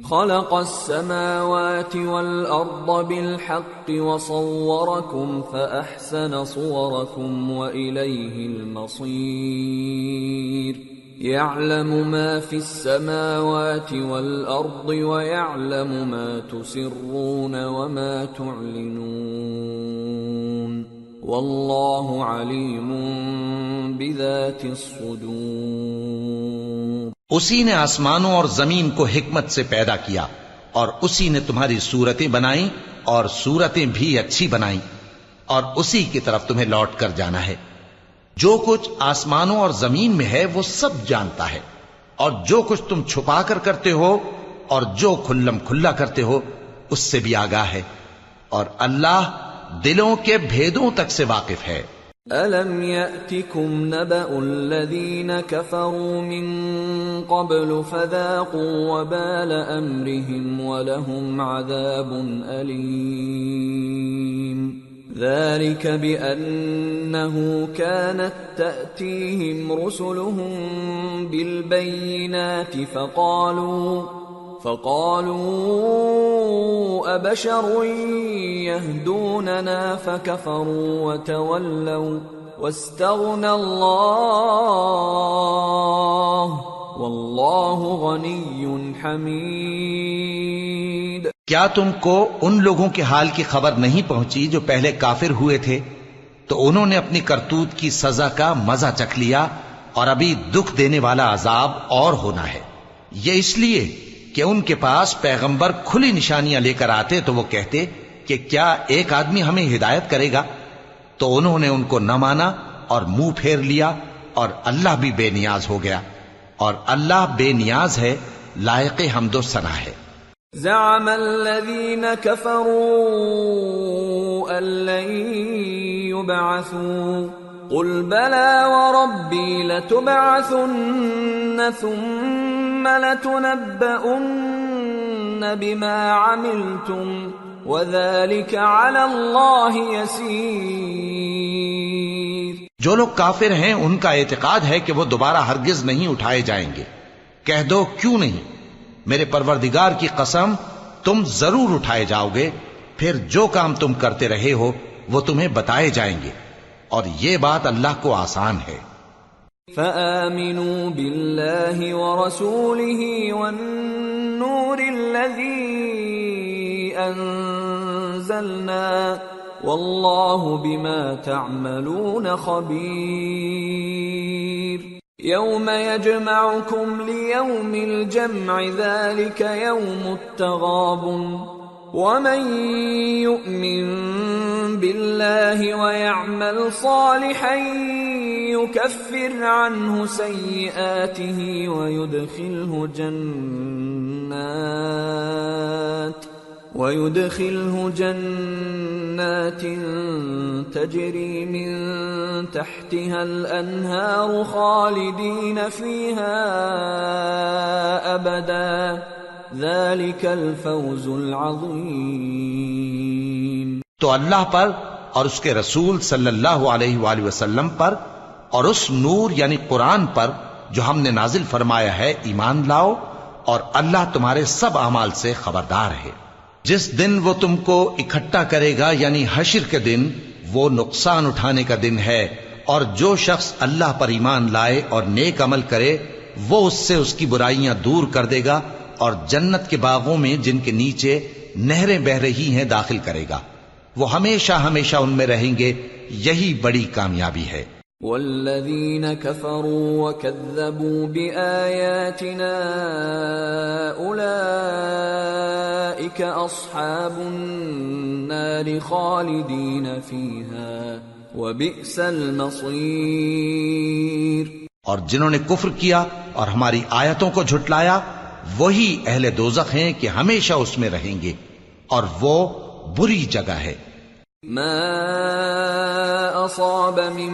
خلق السماوات والأرض بالحق وصوركم فأحسن صوركم وإليه المصير۔ يعلم ما في السماوات والأرض ويعلم ما تسرون وما تعلنون والله عليم بذات الصدور اسی نے آسمانوں اور زمین کو حکمت سے پیدا کیا اور اسی نے تمہاری صورتیں بنائی اور صورتیں بھی اچھی بنائی اور اسی کی طرف تمہیں لوٹ کر جانا ہے۔ جو کچھ آسمانوں اور زمین میں ہے وہ سب جانتا ہے۔ اور جو کچھ تم چھپا کر کرتے ہو اور جو کھلم کھلا کرتے ہو، اس سے بھی آگاہ ہے۔ اور اللہ دلوں کے بھیدوں تک سے واقف ہے۔ أَلَمْ يَأْتِكُمْ نَبَأُ الَّذِينَ كَفَرُوا مِن قَبْلُ فَذَاقُوا وَبَالَ أَمْرِهِمْ وَلَهُمْ عَذَابٌ أَلِيمٌ ذَلِكَ بِأَنَّهُ كَانَتْ تَأْتِيهِمْ رُسُلُهُم بِالْبَيِّنَاتِ فَقَالُوا فقالوا أبشر يهدوننا فكفروا وتولوا واستغنى الله والله غني حميد. کیا تم کو ان لوگوں کے حال کی خبر نہیں پہنچی جو پہلے کافر ہوئے تھے؟ تو انہوں نے اپنی کرتوت کی سزا کا مزہ چکھ لیا اور ابھی دکھ دینے والا عذاب اور ہونا ہے۔ یہ اس لیے کہ ان کے پاس پیغمبر کھلی نشانیاں لے کر آتے تو وہ کہتے کہ کیا ایک آدمی ہمیں ہدایت کرے گا؟ تو انہوں نے ان کو نہ مانا اور منہ پھیر لیا اور اللہ بھی بے نیاز ہو گیا۔ اور اللہ بے نیاز ہے، لائق حمد و ثنا ہے۔ زعم الذين كفروا أن لن يبعثوا. قل بلى وربي لتبعثن ثم لتنبؤن بما عملتم وذلك على الله يسير. جو لوگ کافر ہیں ان کا اعتقاد ہے کہ وہ دوبارہ ہرگز نہیں اٹھائے جائیں گے۔ کہہ دو کیوں نہیں؟ میرے پروردگار کی قسم، تم ضرور اٹھائے جاؤ گے، پھر جو کام تم کرتے رہے ہو، وہ تمہیں بتائے جائیں گے۔ اور یہ بات اللہ کو آسان ہے۔ فآمنوا بالله ورسوله والنور الذي أنزلنا والله بما تعملون خبير يوم يجمعكم ليوم الجمع ذلك يوم التغابن. ومن يؤمن بالله ويعمل صالحا يكفر عنه سيئاته ويدخله جنات. ويدخله جنات تجري من تحتها الأنهار خالدين فيها أبدا. ذلك الفوز العظيم. تو اللہ پر اور اس کے رسول صلی اللہ علیہ وآلہ وسلم پر اور اس نور یعنی قرآن پر جو ہم نے نازل فرمایا ہے، ایمان لاؤ اور اللہ تمہارے سب اعمال سے خبردار ہے۔ جس دن وہ تم کو اکٹھا کرے گا یعنی حشر کے دن، وہ نقصان اٹھانے کا دن ہے۔ اور جو شخص اللہ پر ایمان لائے اور نیک عمل کرے، وہ اس سے اس کی برائیاں دور کر دے گا اور جنت کے باغوں میں جن کے نیچے نہریں بہ رہی ہیں داخل کرے گا۔ وہ ہمیشہ ہمیشہ ان میں رہیں گے، یہی بڑی کامیابی ہے۔ والذين كفروا وكذبوا بآياتنا أولئك أصحاب النار خالدين فيها وبئس المصير. اور جنہوں نے کفر کیا اور ہماری آیتوں کو جھٹلایا وہی اہل دوزخ ہیں کہ ہمیشہ اس میں رہیں گے اور وہ بری جگہ ہے۔ ما أصاب من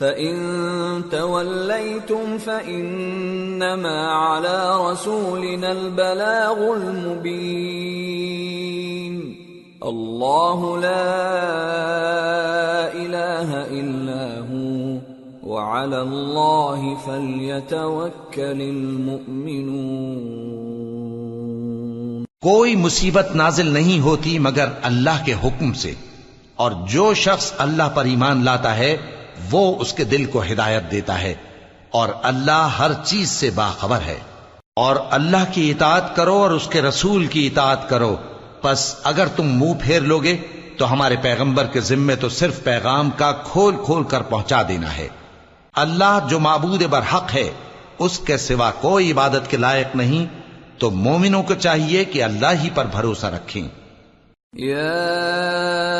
فَإِن تَوَلَّيْتُمْ فَإِنَّمَا عَلَى رَسُولِنَا الْبَلَاغُ الْمُبِينُ اللَّهُ لَا إِلَٰهَ إِلَّا هُوَ وَعَلَى اللَّهِ فَلْيَتَوَكَّلِ الْمُؤْمِنُونَ کوئی مصیبت نازل نہیں ہوتی مگر اللہ کے حکم سے اور جو شخص اللہ پر ایمان لاتا ہے وہ اس کے دل کو ہدایت دیتا ہے اور اللہ ہر چیز سے باخبر ہے۔ اور اللہ کی اطاعت کرو اور اس کے رسول کی اطاعت کرو۔ پس اگر تم منہ پھیر لوگے تو ہمارے پیغمبر کے ذمے تو صرف پیغام کا کھول کھول کر پہنچا دینا ہے۔ اللہ جو معبود برحق ہے، اس کے سوا کوئی عبادت کے لائق نہیں۔ تو مومنوں کو چاہیے کہ اللہ ہی پر بھروسہ رکھیں۔ يا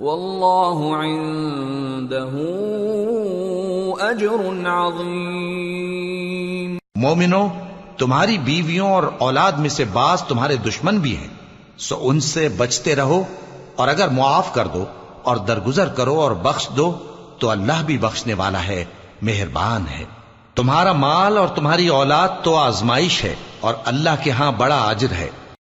والله عنده اجر عظيم. مومنو، تمہاری بیویوں اور اولاد میں سے بعض تمہارے دشمن بھی ہیں۔ سو ان سے بچتے رہو اور اگر معاف کر دو اور درگزر کرو اور بخش دو، تو اللہ بھی بخشنے والا ہے، مہربان ہے۔ تمہارا مال اور تمہاری اولاد تو آزمائش ہے اور اللہ کے ہاں بڑا اجر ہے۔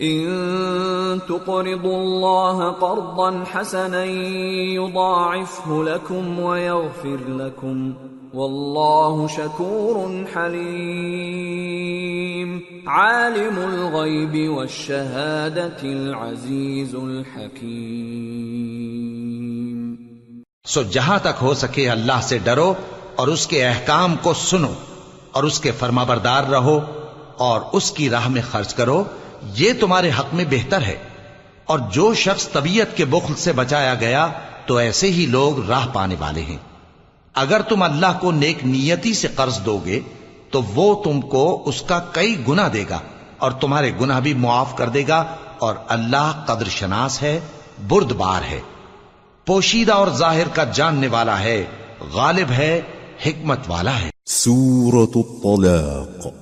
ان تقرضوا الله قرضا حسنا يضاعفه لكم ويغفر لكم. واللہ شکور حلیم عالم الغیب والشہادت العزیز الحکیم سو جہاں تک ہو سکے اللہ سے ڈرو اور اس کے احکام کو سنو اور اس کے فرما بردار رہو اور اس کی راہ میں خرچ کرو یہ تمہارے حق میں بہتر ہے، اور جو شخص طبیعت کے بخل سے بچایا گیا تو ایسے ہی لوگ راہ پانے والے ہیں۔ اگر تم اللہ کو نیک نیتی سے قرض دو گے، تو وہ تم کو اس کا کئی گنا دے گا، اور تمہارے گناہ بھی معاف کر دے گا، اور اللہ قدر شناس ہے برد بار ہے۔ پوشیدہ اور ظاہر کا جاننے والا ہے، غالب ہے، حکمت والا ہے۔ سورة الطلاق۔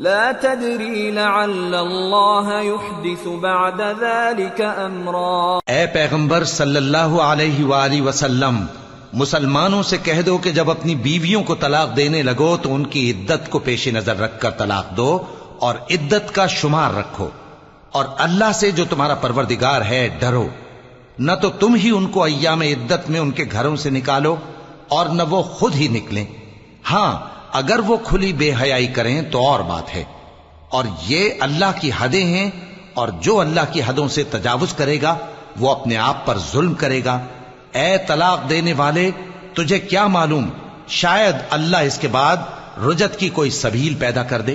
لا تدري لعل الله يحدث بعد ذلك أمرا. اے پیغمبر صلی اللہ علیہ وآلہ وسلم، مسلمانوں سے کہہ دو کہ جب اپنی بیویوں کو طلاق دینے لگو تو ان کی عدت کو پیش نظر رکھ کر طلاق دو اور عدت کا شمار رکھو اور اللہ سے جو تمہارا پروردگار ہے ڈرو۔ نہ تو تم ہی ان کو ایام عدت میں ان کے گھروں سے نکالو اور نہ وہ خود ہی نکلیں۔ ہاں اگر وہ کھلی بے حیائی کریں تو اور بات ہے۔ اور یہ اللہ کی حدیں ہیں اور جو اللہ کی حدوں سے تجاوز کرے گا، وہ اپنے آپ پر ظلم کرے گا۔ اے طلاق دینے والے، تجھے کیا معلوم؟ شاید اللہ اس کے بعد رجت کی کوئی سبیل پیدا کر دے۔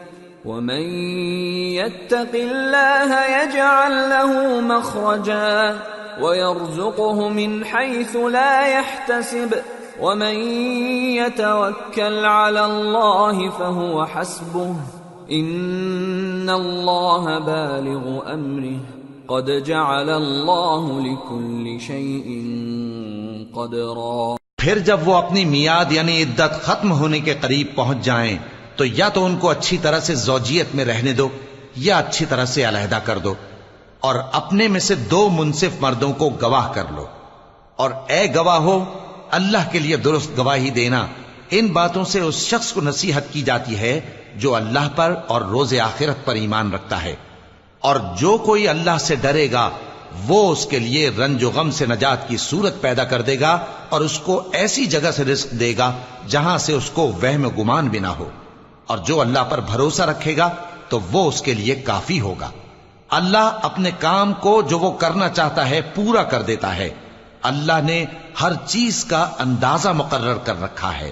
ومن يتق الله يجعل له مخرجا ويرزقه من حيث لا يحتسب. ومن يتوكل على الله فهو حسبه. إن الله بالغ أمره. قد جعل اللہ لكل شيء قدرا. پھر جب وہ اپنی میاد یعنی عدت ختم ہونے کے قریب پہنچ جائیں تو یا تو ان کو اچھی طرح سے زوجیت میں رہنے دو، یا اچھی طرح سے علیحدہ کر دو۔ اور اپنے میں سے دو منصف مردوں کو گواہ کر لو۔ اور اے گواہ ہو اللہ کے لیے درست گواہی دینا۔ ان باتوں سے اس شخص کو نصیحت کی جاتی ہے جو اللہ پر اور روز آخرت پر ایمان رکھتا ہے۔ اور جو کوئی اللہ سے ڈرے گا، وہ اس کے لیے رنج و غم سے نجات کی صورت پیدا کر دے گا اور اس کو ایسی جگہ سے رزق دے گا جہاں سے اس کو وہم گمان بھی نہ ہو۔ اور جو اللہ پر بھروسہ رکھے گا تو وہ اس کے لیے کافی ہوگا۔ اللہ اپنے کام کو جو وہ کرنا چاہتا ہے پورا کر دیتا ہے۔ اللہ نے ہر چیز کا اندازہ مقرر کر رکھا ہے۔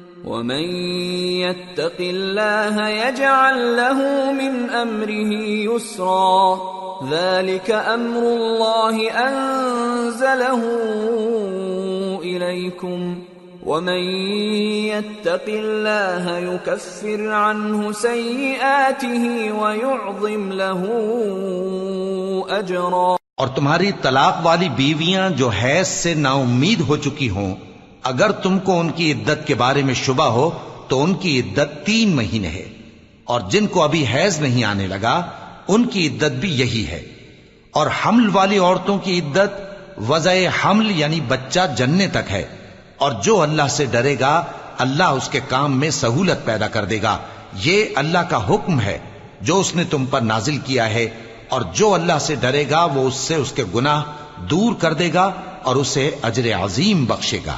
ومن يتق الله يجعل له من أمره يسرا. ذلك أمر الله أنزله إليكم. ومن يتق الله يكفر عنه سيئاته ويعظم له أجرا. اور تمہاری طلاق والی بیویاں جو حیض سے نا امید ہو چکی ہوں اگر تم کو ان کی عدت کے بارے میں شبہ ہو، تو ان کی عدت تین مہینے ہے۔ اور جن کو ابھی حیض نہیں آنے لگا، ان کی عدت بھی یہی ہے۔ اور حمل والی عورتوں کی عدت وضع حمل یعنی بچہ جننے تک ہے۔ اور جو اللہ سے ڈرے گا، اللہ اس کے کام میں سہولت پیدا کر دے گا۔ یہ اللہ کا حکم ہے۔ جو اس نے تم پر نازل کیا ہے، اور جو اللہ سے ڈرے گا، وہ اس سے اس کے گناہ دور کر دے گا اور اسے اجر عظیم بخشے گا۔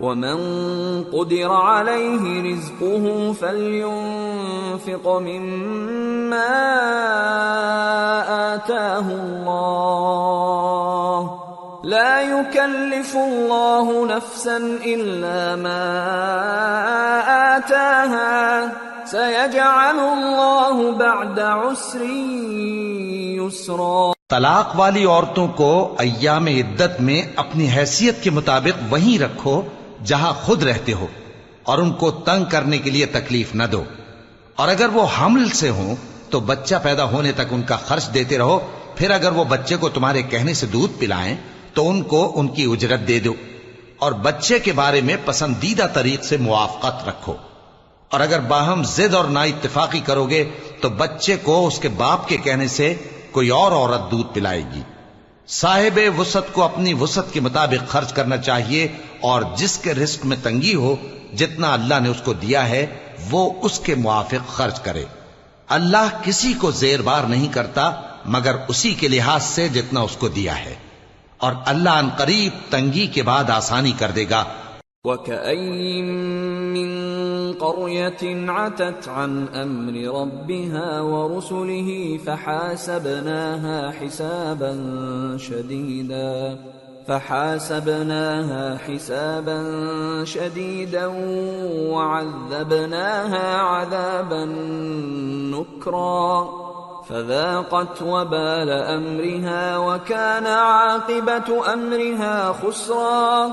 ومن قدر عليه رزقه فلينفق مما آتاه الله. لا يكلف الله نفسا إلا ما آتاها. سيجعل الله بعد عسر يسرا. طلاق والی عورتوں کو ایام عدت میں اپنی حیثیت کے مطابق وہیں رکھو جہاں خود رہتے ہو اور ان کو تنگ کرنے کے لیے تکلیف نہ دو۔ اور اگر وہ حمل سے ہوں تو بچہ پیدا ہونے تک ان کا خرچ دیتے رہو۔ پھر اگر وہ بچے کو تمہارے کہنے سے دودھ پلائیں تو ان کو ان کی اجرت دے دو۔ اور بچے کے بارے میں پسندیدہ طریق سے موافقت رکھو۔ اور اگر باہم زد اور نا اتفاقی کرو گے تو بچے کو اس کے باپ کے کہنے سے کوئی اور عورت دودھ پلائے گی۔ صاحب وسط کو اپنی وسط کے مطابق خرچ کرنا چاہیے اور جس کے رزق میں تنگی ہو، جتنا اللہ نے اس کو دیا ہے، وہ اس کے موافق خرچ کرے۔ اللہ کسی کو زیر بار نہیں کرتا، مگر اسی کے لحاظ سے جتنا اس کو دیا ہے۔ اور اللہ ان قریب تنگی کے بعد آسانی کر دے گا۔ قرية عتت عن أمر ربها ورسله فحاسبناها حسابا شديدا فحاسبناها حسابا شديدا وعذبناها عذابا نكرا فذاقت وبال أمرها وكان عاقبة أمرها خسرا.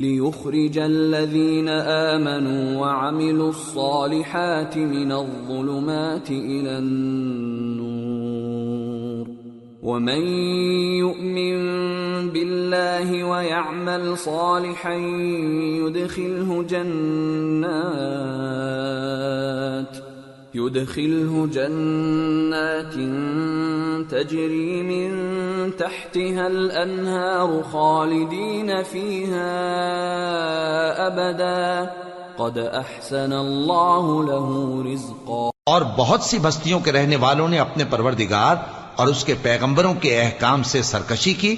ليخرج الذين آمنوا وعملوا الصالحات من الظلمات إلى النور. ومن يؤمن بالله ويعمل صالحا يدخله جنات. يدخله جنات تجري من تحتها الأنهار خالدين فيها أبدا. قد أحسن الله له رزقا. اور بہت سی بستیوں کے رہنے والوں نے اپنے پروردگار اور اس کے پیغمبروں کے احکام سے سرکشی کی،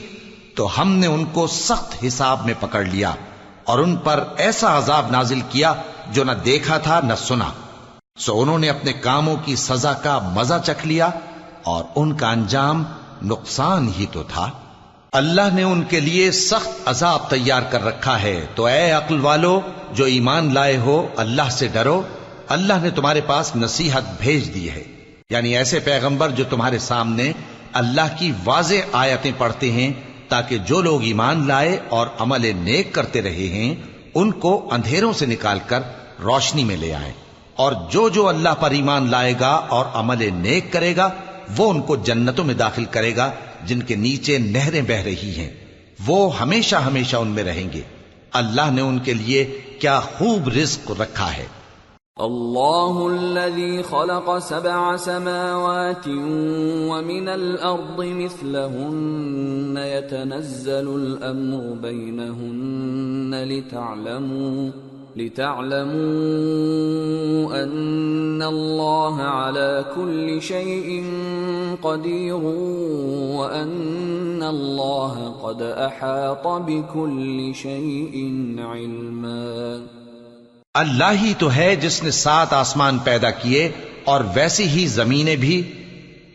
تو ہم نے ان کو سخت حساب میں پکڑ لیا اور ان پر ایسا عذاب نازل کیا جو نہ دیکھا تھا نہ سنا۔ سو انہوں نے اپنے کاموں کی سزا کا مزہ چکھ لیا اور ان کا انجام نقصان ہی تو تھا۔ اللہ نے ان کے لیے سخت عذاب تیار کر رکھا ہے۔ تو اے عقل والو، جو ایمان لائے ہو، اللہ سے ڈرو۔ اللہ نے تمہارے پاس نصیحت بھیج دی ہے۔ یعنی ایسے پیغمبر جو تمہارے سامنے اللہ کی واضح آیتیں پڑھتے ہیں، تاکہ جو لوگ ایمان لائے اور عمل نیک کرتے رہے ہیں، ان کو اندھیروں سے نکال کر روشنی میں لے آئیں۔ اور جو جو اللہ پر ایمان لائے گا اور عمل نیک کرے گا، وہ ان کو جنتوں میں داخل کرے گا، جن کے نیچے نہریں بہ رہی ہیں۔ وہ ہمیشہ ہمیشہ ان میں رہیں گے۔ اللہ نے ان کے لیے کیا خوب رزق رکھا ہے۔ الله الذي خلق سبع سماوات ومن الأرض مثلهن يتنزل الأمر بينهن لتعلموا لتعلموا أن الله على كل شيء قدير وأن الله قد أحاط بكل شيء علما. اللہ ہی تو ہے جس نے سات آسمان پیدا کیے اور ویسی ہی زمینیں بھی،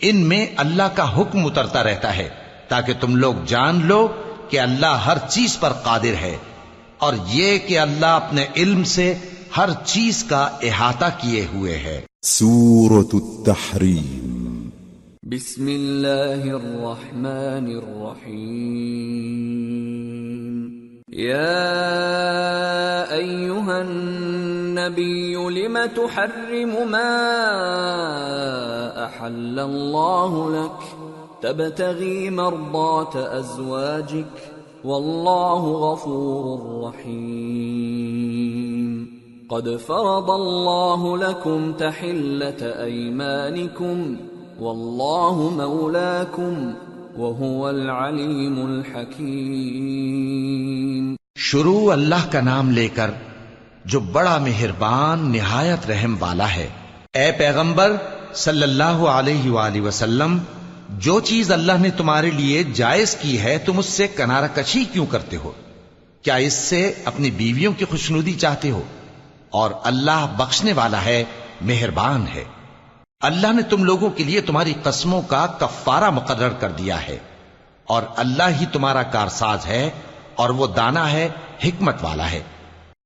ان میں اللہ کا حکم اترتا رہتا ہے تاکہ تم لوگ جان لو کہ اللہ ہر چیز پر قادر ہے۔ اور یہ کہ اللہ اپنے علم سے ہر چیز کا احاطہ کیے ہوئے ہے۔ سورة التحريم بسم الله الرحمن الرحيم يا أيها النبي لم تحرم ما أحل الله لك تبتغي مرضات أزواجك والله غفور رحيم قد فرض الله لكم تحلة أيمانكم والله مولاكم وهو العليم الحكيم شروع اللہ کا نام لے کر، جو بڑا مہربان، نہایت رحم والا ہے۔ اے پیغمبر، صلی اللہ علیہ وآلہ وسلم جو چیز اللہ نے تمہارے لیے جائز کی ہے، تم اس سے کنارہ کشی کیوں کرتے ہو؟ کیا اس سے اپنی بیویوں کی خوشنودی چاہتے ہو؟ اور اللہ بخشنے والا ہے، مہربان ہے۔ اللہ نے تم لوگوں کے لیے تمہاری قسموں کا کفارہ مقرر کر دیا ہے۔ اور اللہ ہی تمہارا کارساز ہے، اور وہ دانا ہے، حکمت والا ہے۔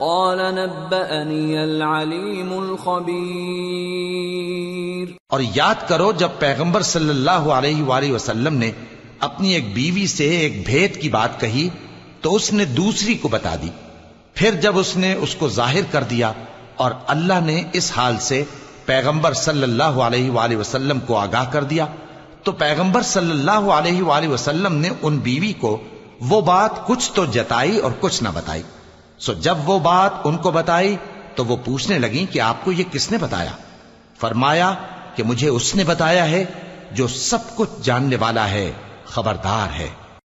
قال نبأني العليم الخبير. اور یاد کرو جب پیغمبر صلی اللہ علیہ وآلہ وسلم نے اپنی ایک بیوی سے ایک بھید کی بات کہی تو اس نے دوسری کو بتا دی۔ پھر جب اس نے اس کو ظاہر کر دیا اور اللہ نے اس حال سے پیغمبر صلی اللہ علیہ وآلہ وسلم کو آگاہ کر دیا تو پیغمبر صلی اللہ علیہ وآلہ وسلم نے ان بیوی کو وہ بات کچھ تو جتائی اور کچھ نہ بتائی۔ سو جب وہ بات ان کو بتائی تو وہ پوچھنے لگیں کہ آپ کو یہ کس نے بتایا؟ فرمایا کہ مجھے اس نے بتایا ہے جو سب کچھ جاننے والا ہے، خبردار ہے۔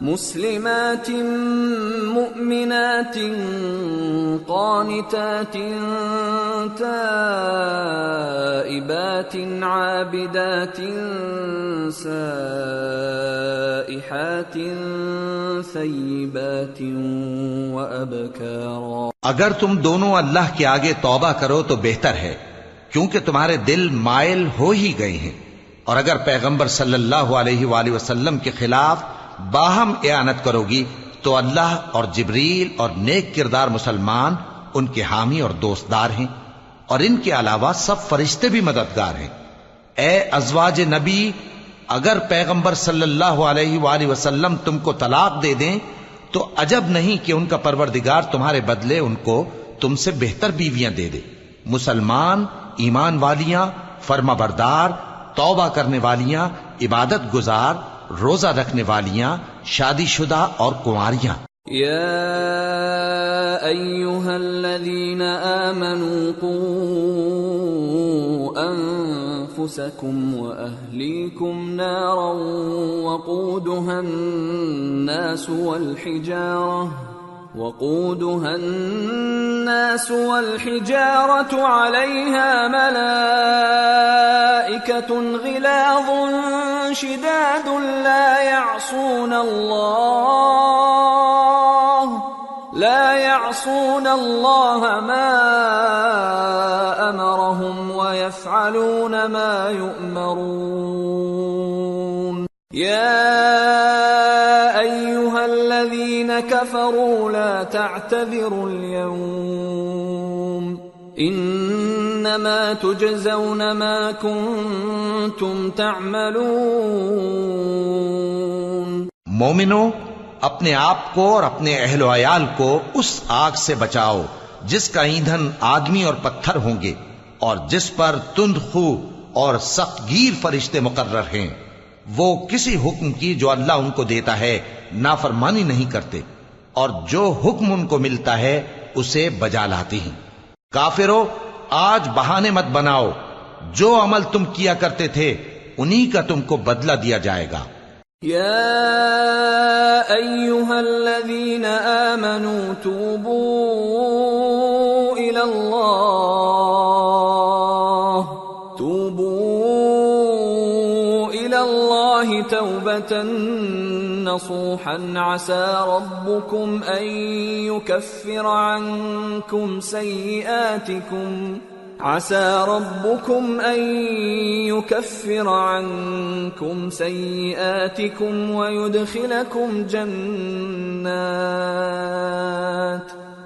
مسلمات مؤمنات قانتات تائبات عابدات سائحات ثيبات وأبكارا اگر تم دونوں اللہ کے آگے توبہ کرو تو بہتر ہے، کیونکہ تمہارے دل مائل ہو ہی گئے ہیں۔ اور اگر پیغمبر صلی اللہ علیہ وآلہ وسلم کے خلاف باہم اعانت کرو گی تو اللہ اور جبریل اور نیک کردار مسلمان ان کے حامی اور دوستدار ہیں اور ان کے علاوہ سب فرشتے بھی مددگار ہیں۔ اے ازواج نبی، اگر پیغمبر صلی اللہ علیہ وآلہ وسلم تم کو طلاق دے دیں، تو عجب نہیں کہ ان کا پروردگار تمہارے بدلے ان کو تم سے بہتر بیویاں دے دے۔ مسلمان، ایمان والیاں، فرما بردار، توبہ کرنے والیاں، عبادت گزار روزہ رکھنے والیاں شادی شدہ اور کنواریاں يا ايها الذين امنوا قوا انفسكم واهليكم نارا وقودها الناس والحجاره وقودها الناس والحجارة عليها ملائكة غلاظ شداد لا يعصون الله لا يعصون الله ما أمرهم ويفعلون ما يؤمرون. يا كفروا لا تعتذروا اليوم انما تجزون ما كنتم تعملون مومنو، اپنے آپ کو اور اپنے اہل و عیال کو اس آگ سے بچاؤ جس کا ایندھن آدمی اور پتھر ہوں گے اور جس پر تند خو اور سخت گیر فرشتے مقرر ہیں۔ وہ کسی حکم کی جو اللہ ان کو دیتا ہے نافرمانی نہیں کرتے۔ اور جو حکم ان کو ملتا ہے، اسے بجا لاتے ہیں۔ کافرو، آج بہانے مت بناؤ۔ جو عمل تم کیا کرتے تھے، انہی کا تم کو بدلہ دیا جائے گا۔ يا ايها الذين امنوا توبوا الى توبوا الى الله نصوحا عسى ربكم أن يكفر عنكم سيئاتكم. عسى ربكم أن يكفر عنكم سيئاتكم ويدخلكم جنات.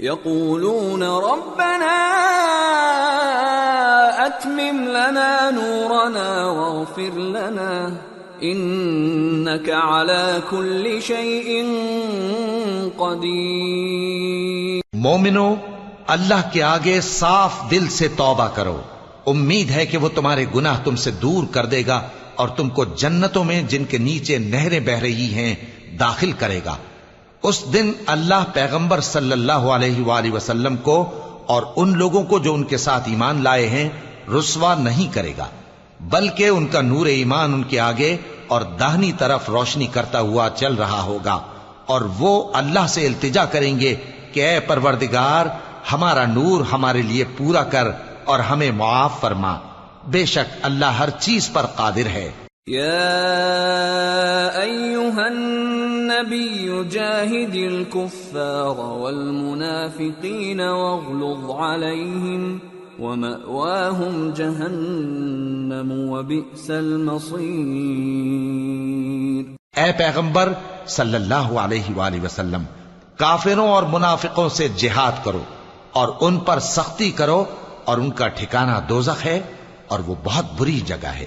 يقولون ربنا أتمم لنا نورنا واغفر لنا إنك على كل شيء قدير. مومنو، اللہ کے آگے صاف دل سے توبہ کرو۔ امید ہے کہ وہ تمہارے گناہ تم سے دور کر دے گا اور تم کو جنتوں میں جن کے نیچے نہریں بہ رہی ہیں داخل کرے گا۔ اس دن اللہ پیغمبر صلی اللہ علیہ وآلہ وسلم کو اور ان لوگوں کو جو ان کے ساتھ ایمان لائے ہیں، رسوا نہیں کرے گا، بلکہ ان کا نور ایمان ان کے آگے اور داہنی طرف روشنی کرتا ہوا چل رہا ہوگا۔ اور وہ اللہ سے التجا کریں گے کہ اے پروردگار، ہمارا نور ہمارے لیے پورا کر اور ہمیں معاف فرما۔ بے شک اللہ ہر چیز پر قادر ہے۔ يا أيها النبي جاهد الكفار والمنافقين واغلظ عليهم ومأواهم جهنم وبئس المصير. اے پیغمبر صلی اللہ علیہ وآلہ وسلم، کافروں اور منافقوں سے جہاد کرو اور ان پر سختی کرو اور ان کا ٹھکانہ دوزخ ہے اور وہ بہت بری جگہ ہے۔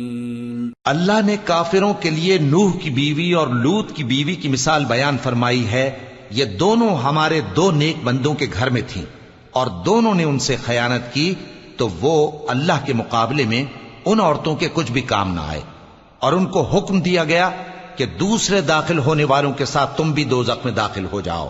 اللہ نے کافروں کے لیے نوح کی بیوی اور لوت کی بیوی کی مثال بیان فرمائی ہے، یہ دونوں ہمارے دو نیک بندوں کے گھر میں تھیں، اور دونوں نے ان سے خیانت کی تو وہ اللہ کے مقابلے میں ان عورتوں کے کچھ بھی کام نہ آئے۔ اور ان کو حکم دیا گیا کہ دوسرے داخل ہونے والوں کے ساتھ تم بھی دو میں داخل ہو جاؤ۔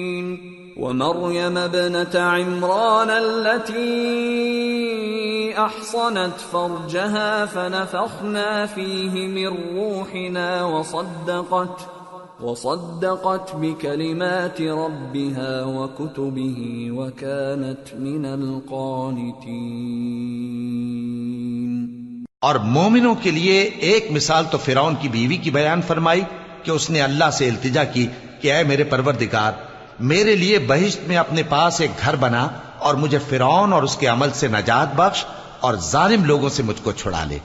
ومريم ابنة عمران التي أحصنت فرجها فنفخنا فيه من روحنا وصدقت وصدقت بكلمات ربها وكتبه وكانت من القانتين. اور مومنوں کے لیے ایک مثال تو فرعون کی بیوی کی بیان فرمائی کہ اس نے اللہ سے التجا کی کہ اے میرے پروردگار میرے لیے بہشت میں اپنے پاس ایک گھر بنا اور مجھے فرعون اور اس کے عمل سے نجات بخش اور ظالم لوگوں سے مجھ کو چھڑا لے۔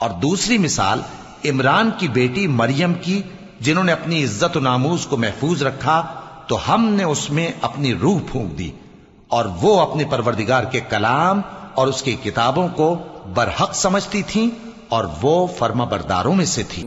اور دوسری مثال، عمران کی بیٹی مریم کی، جنہوں نے اپنی عزت و ناموز کو محفوظ رکھا، تو ہم نے اس میں اپنی روح پھونک دی اور وہ اپنے پروردگار کے کلام اور اس کی کتابوں کو برحق سمجھتی تھیں اور وہ فرما برداروں میں سے تھی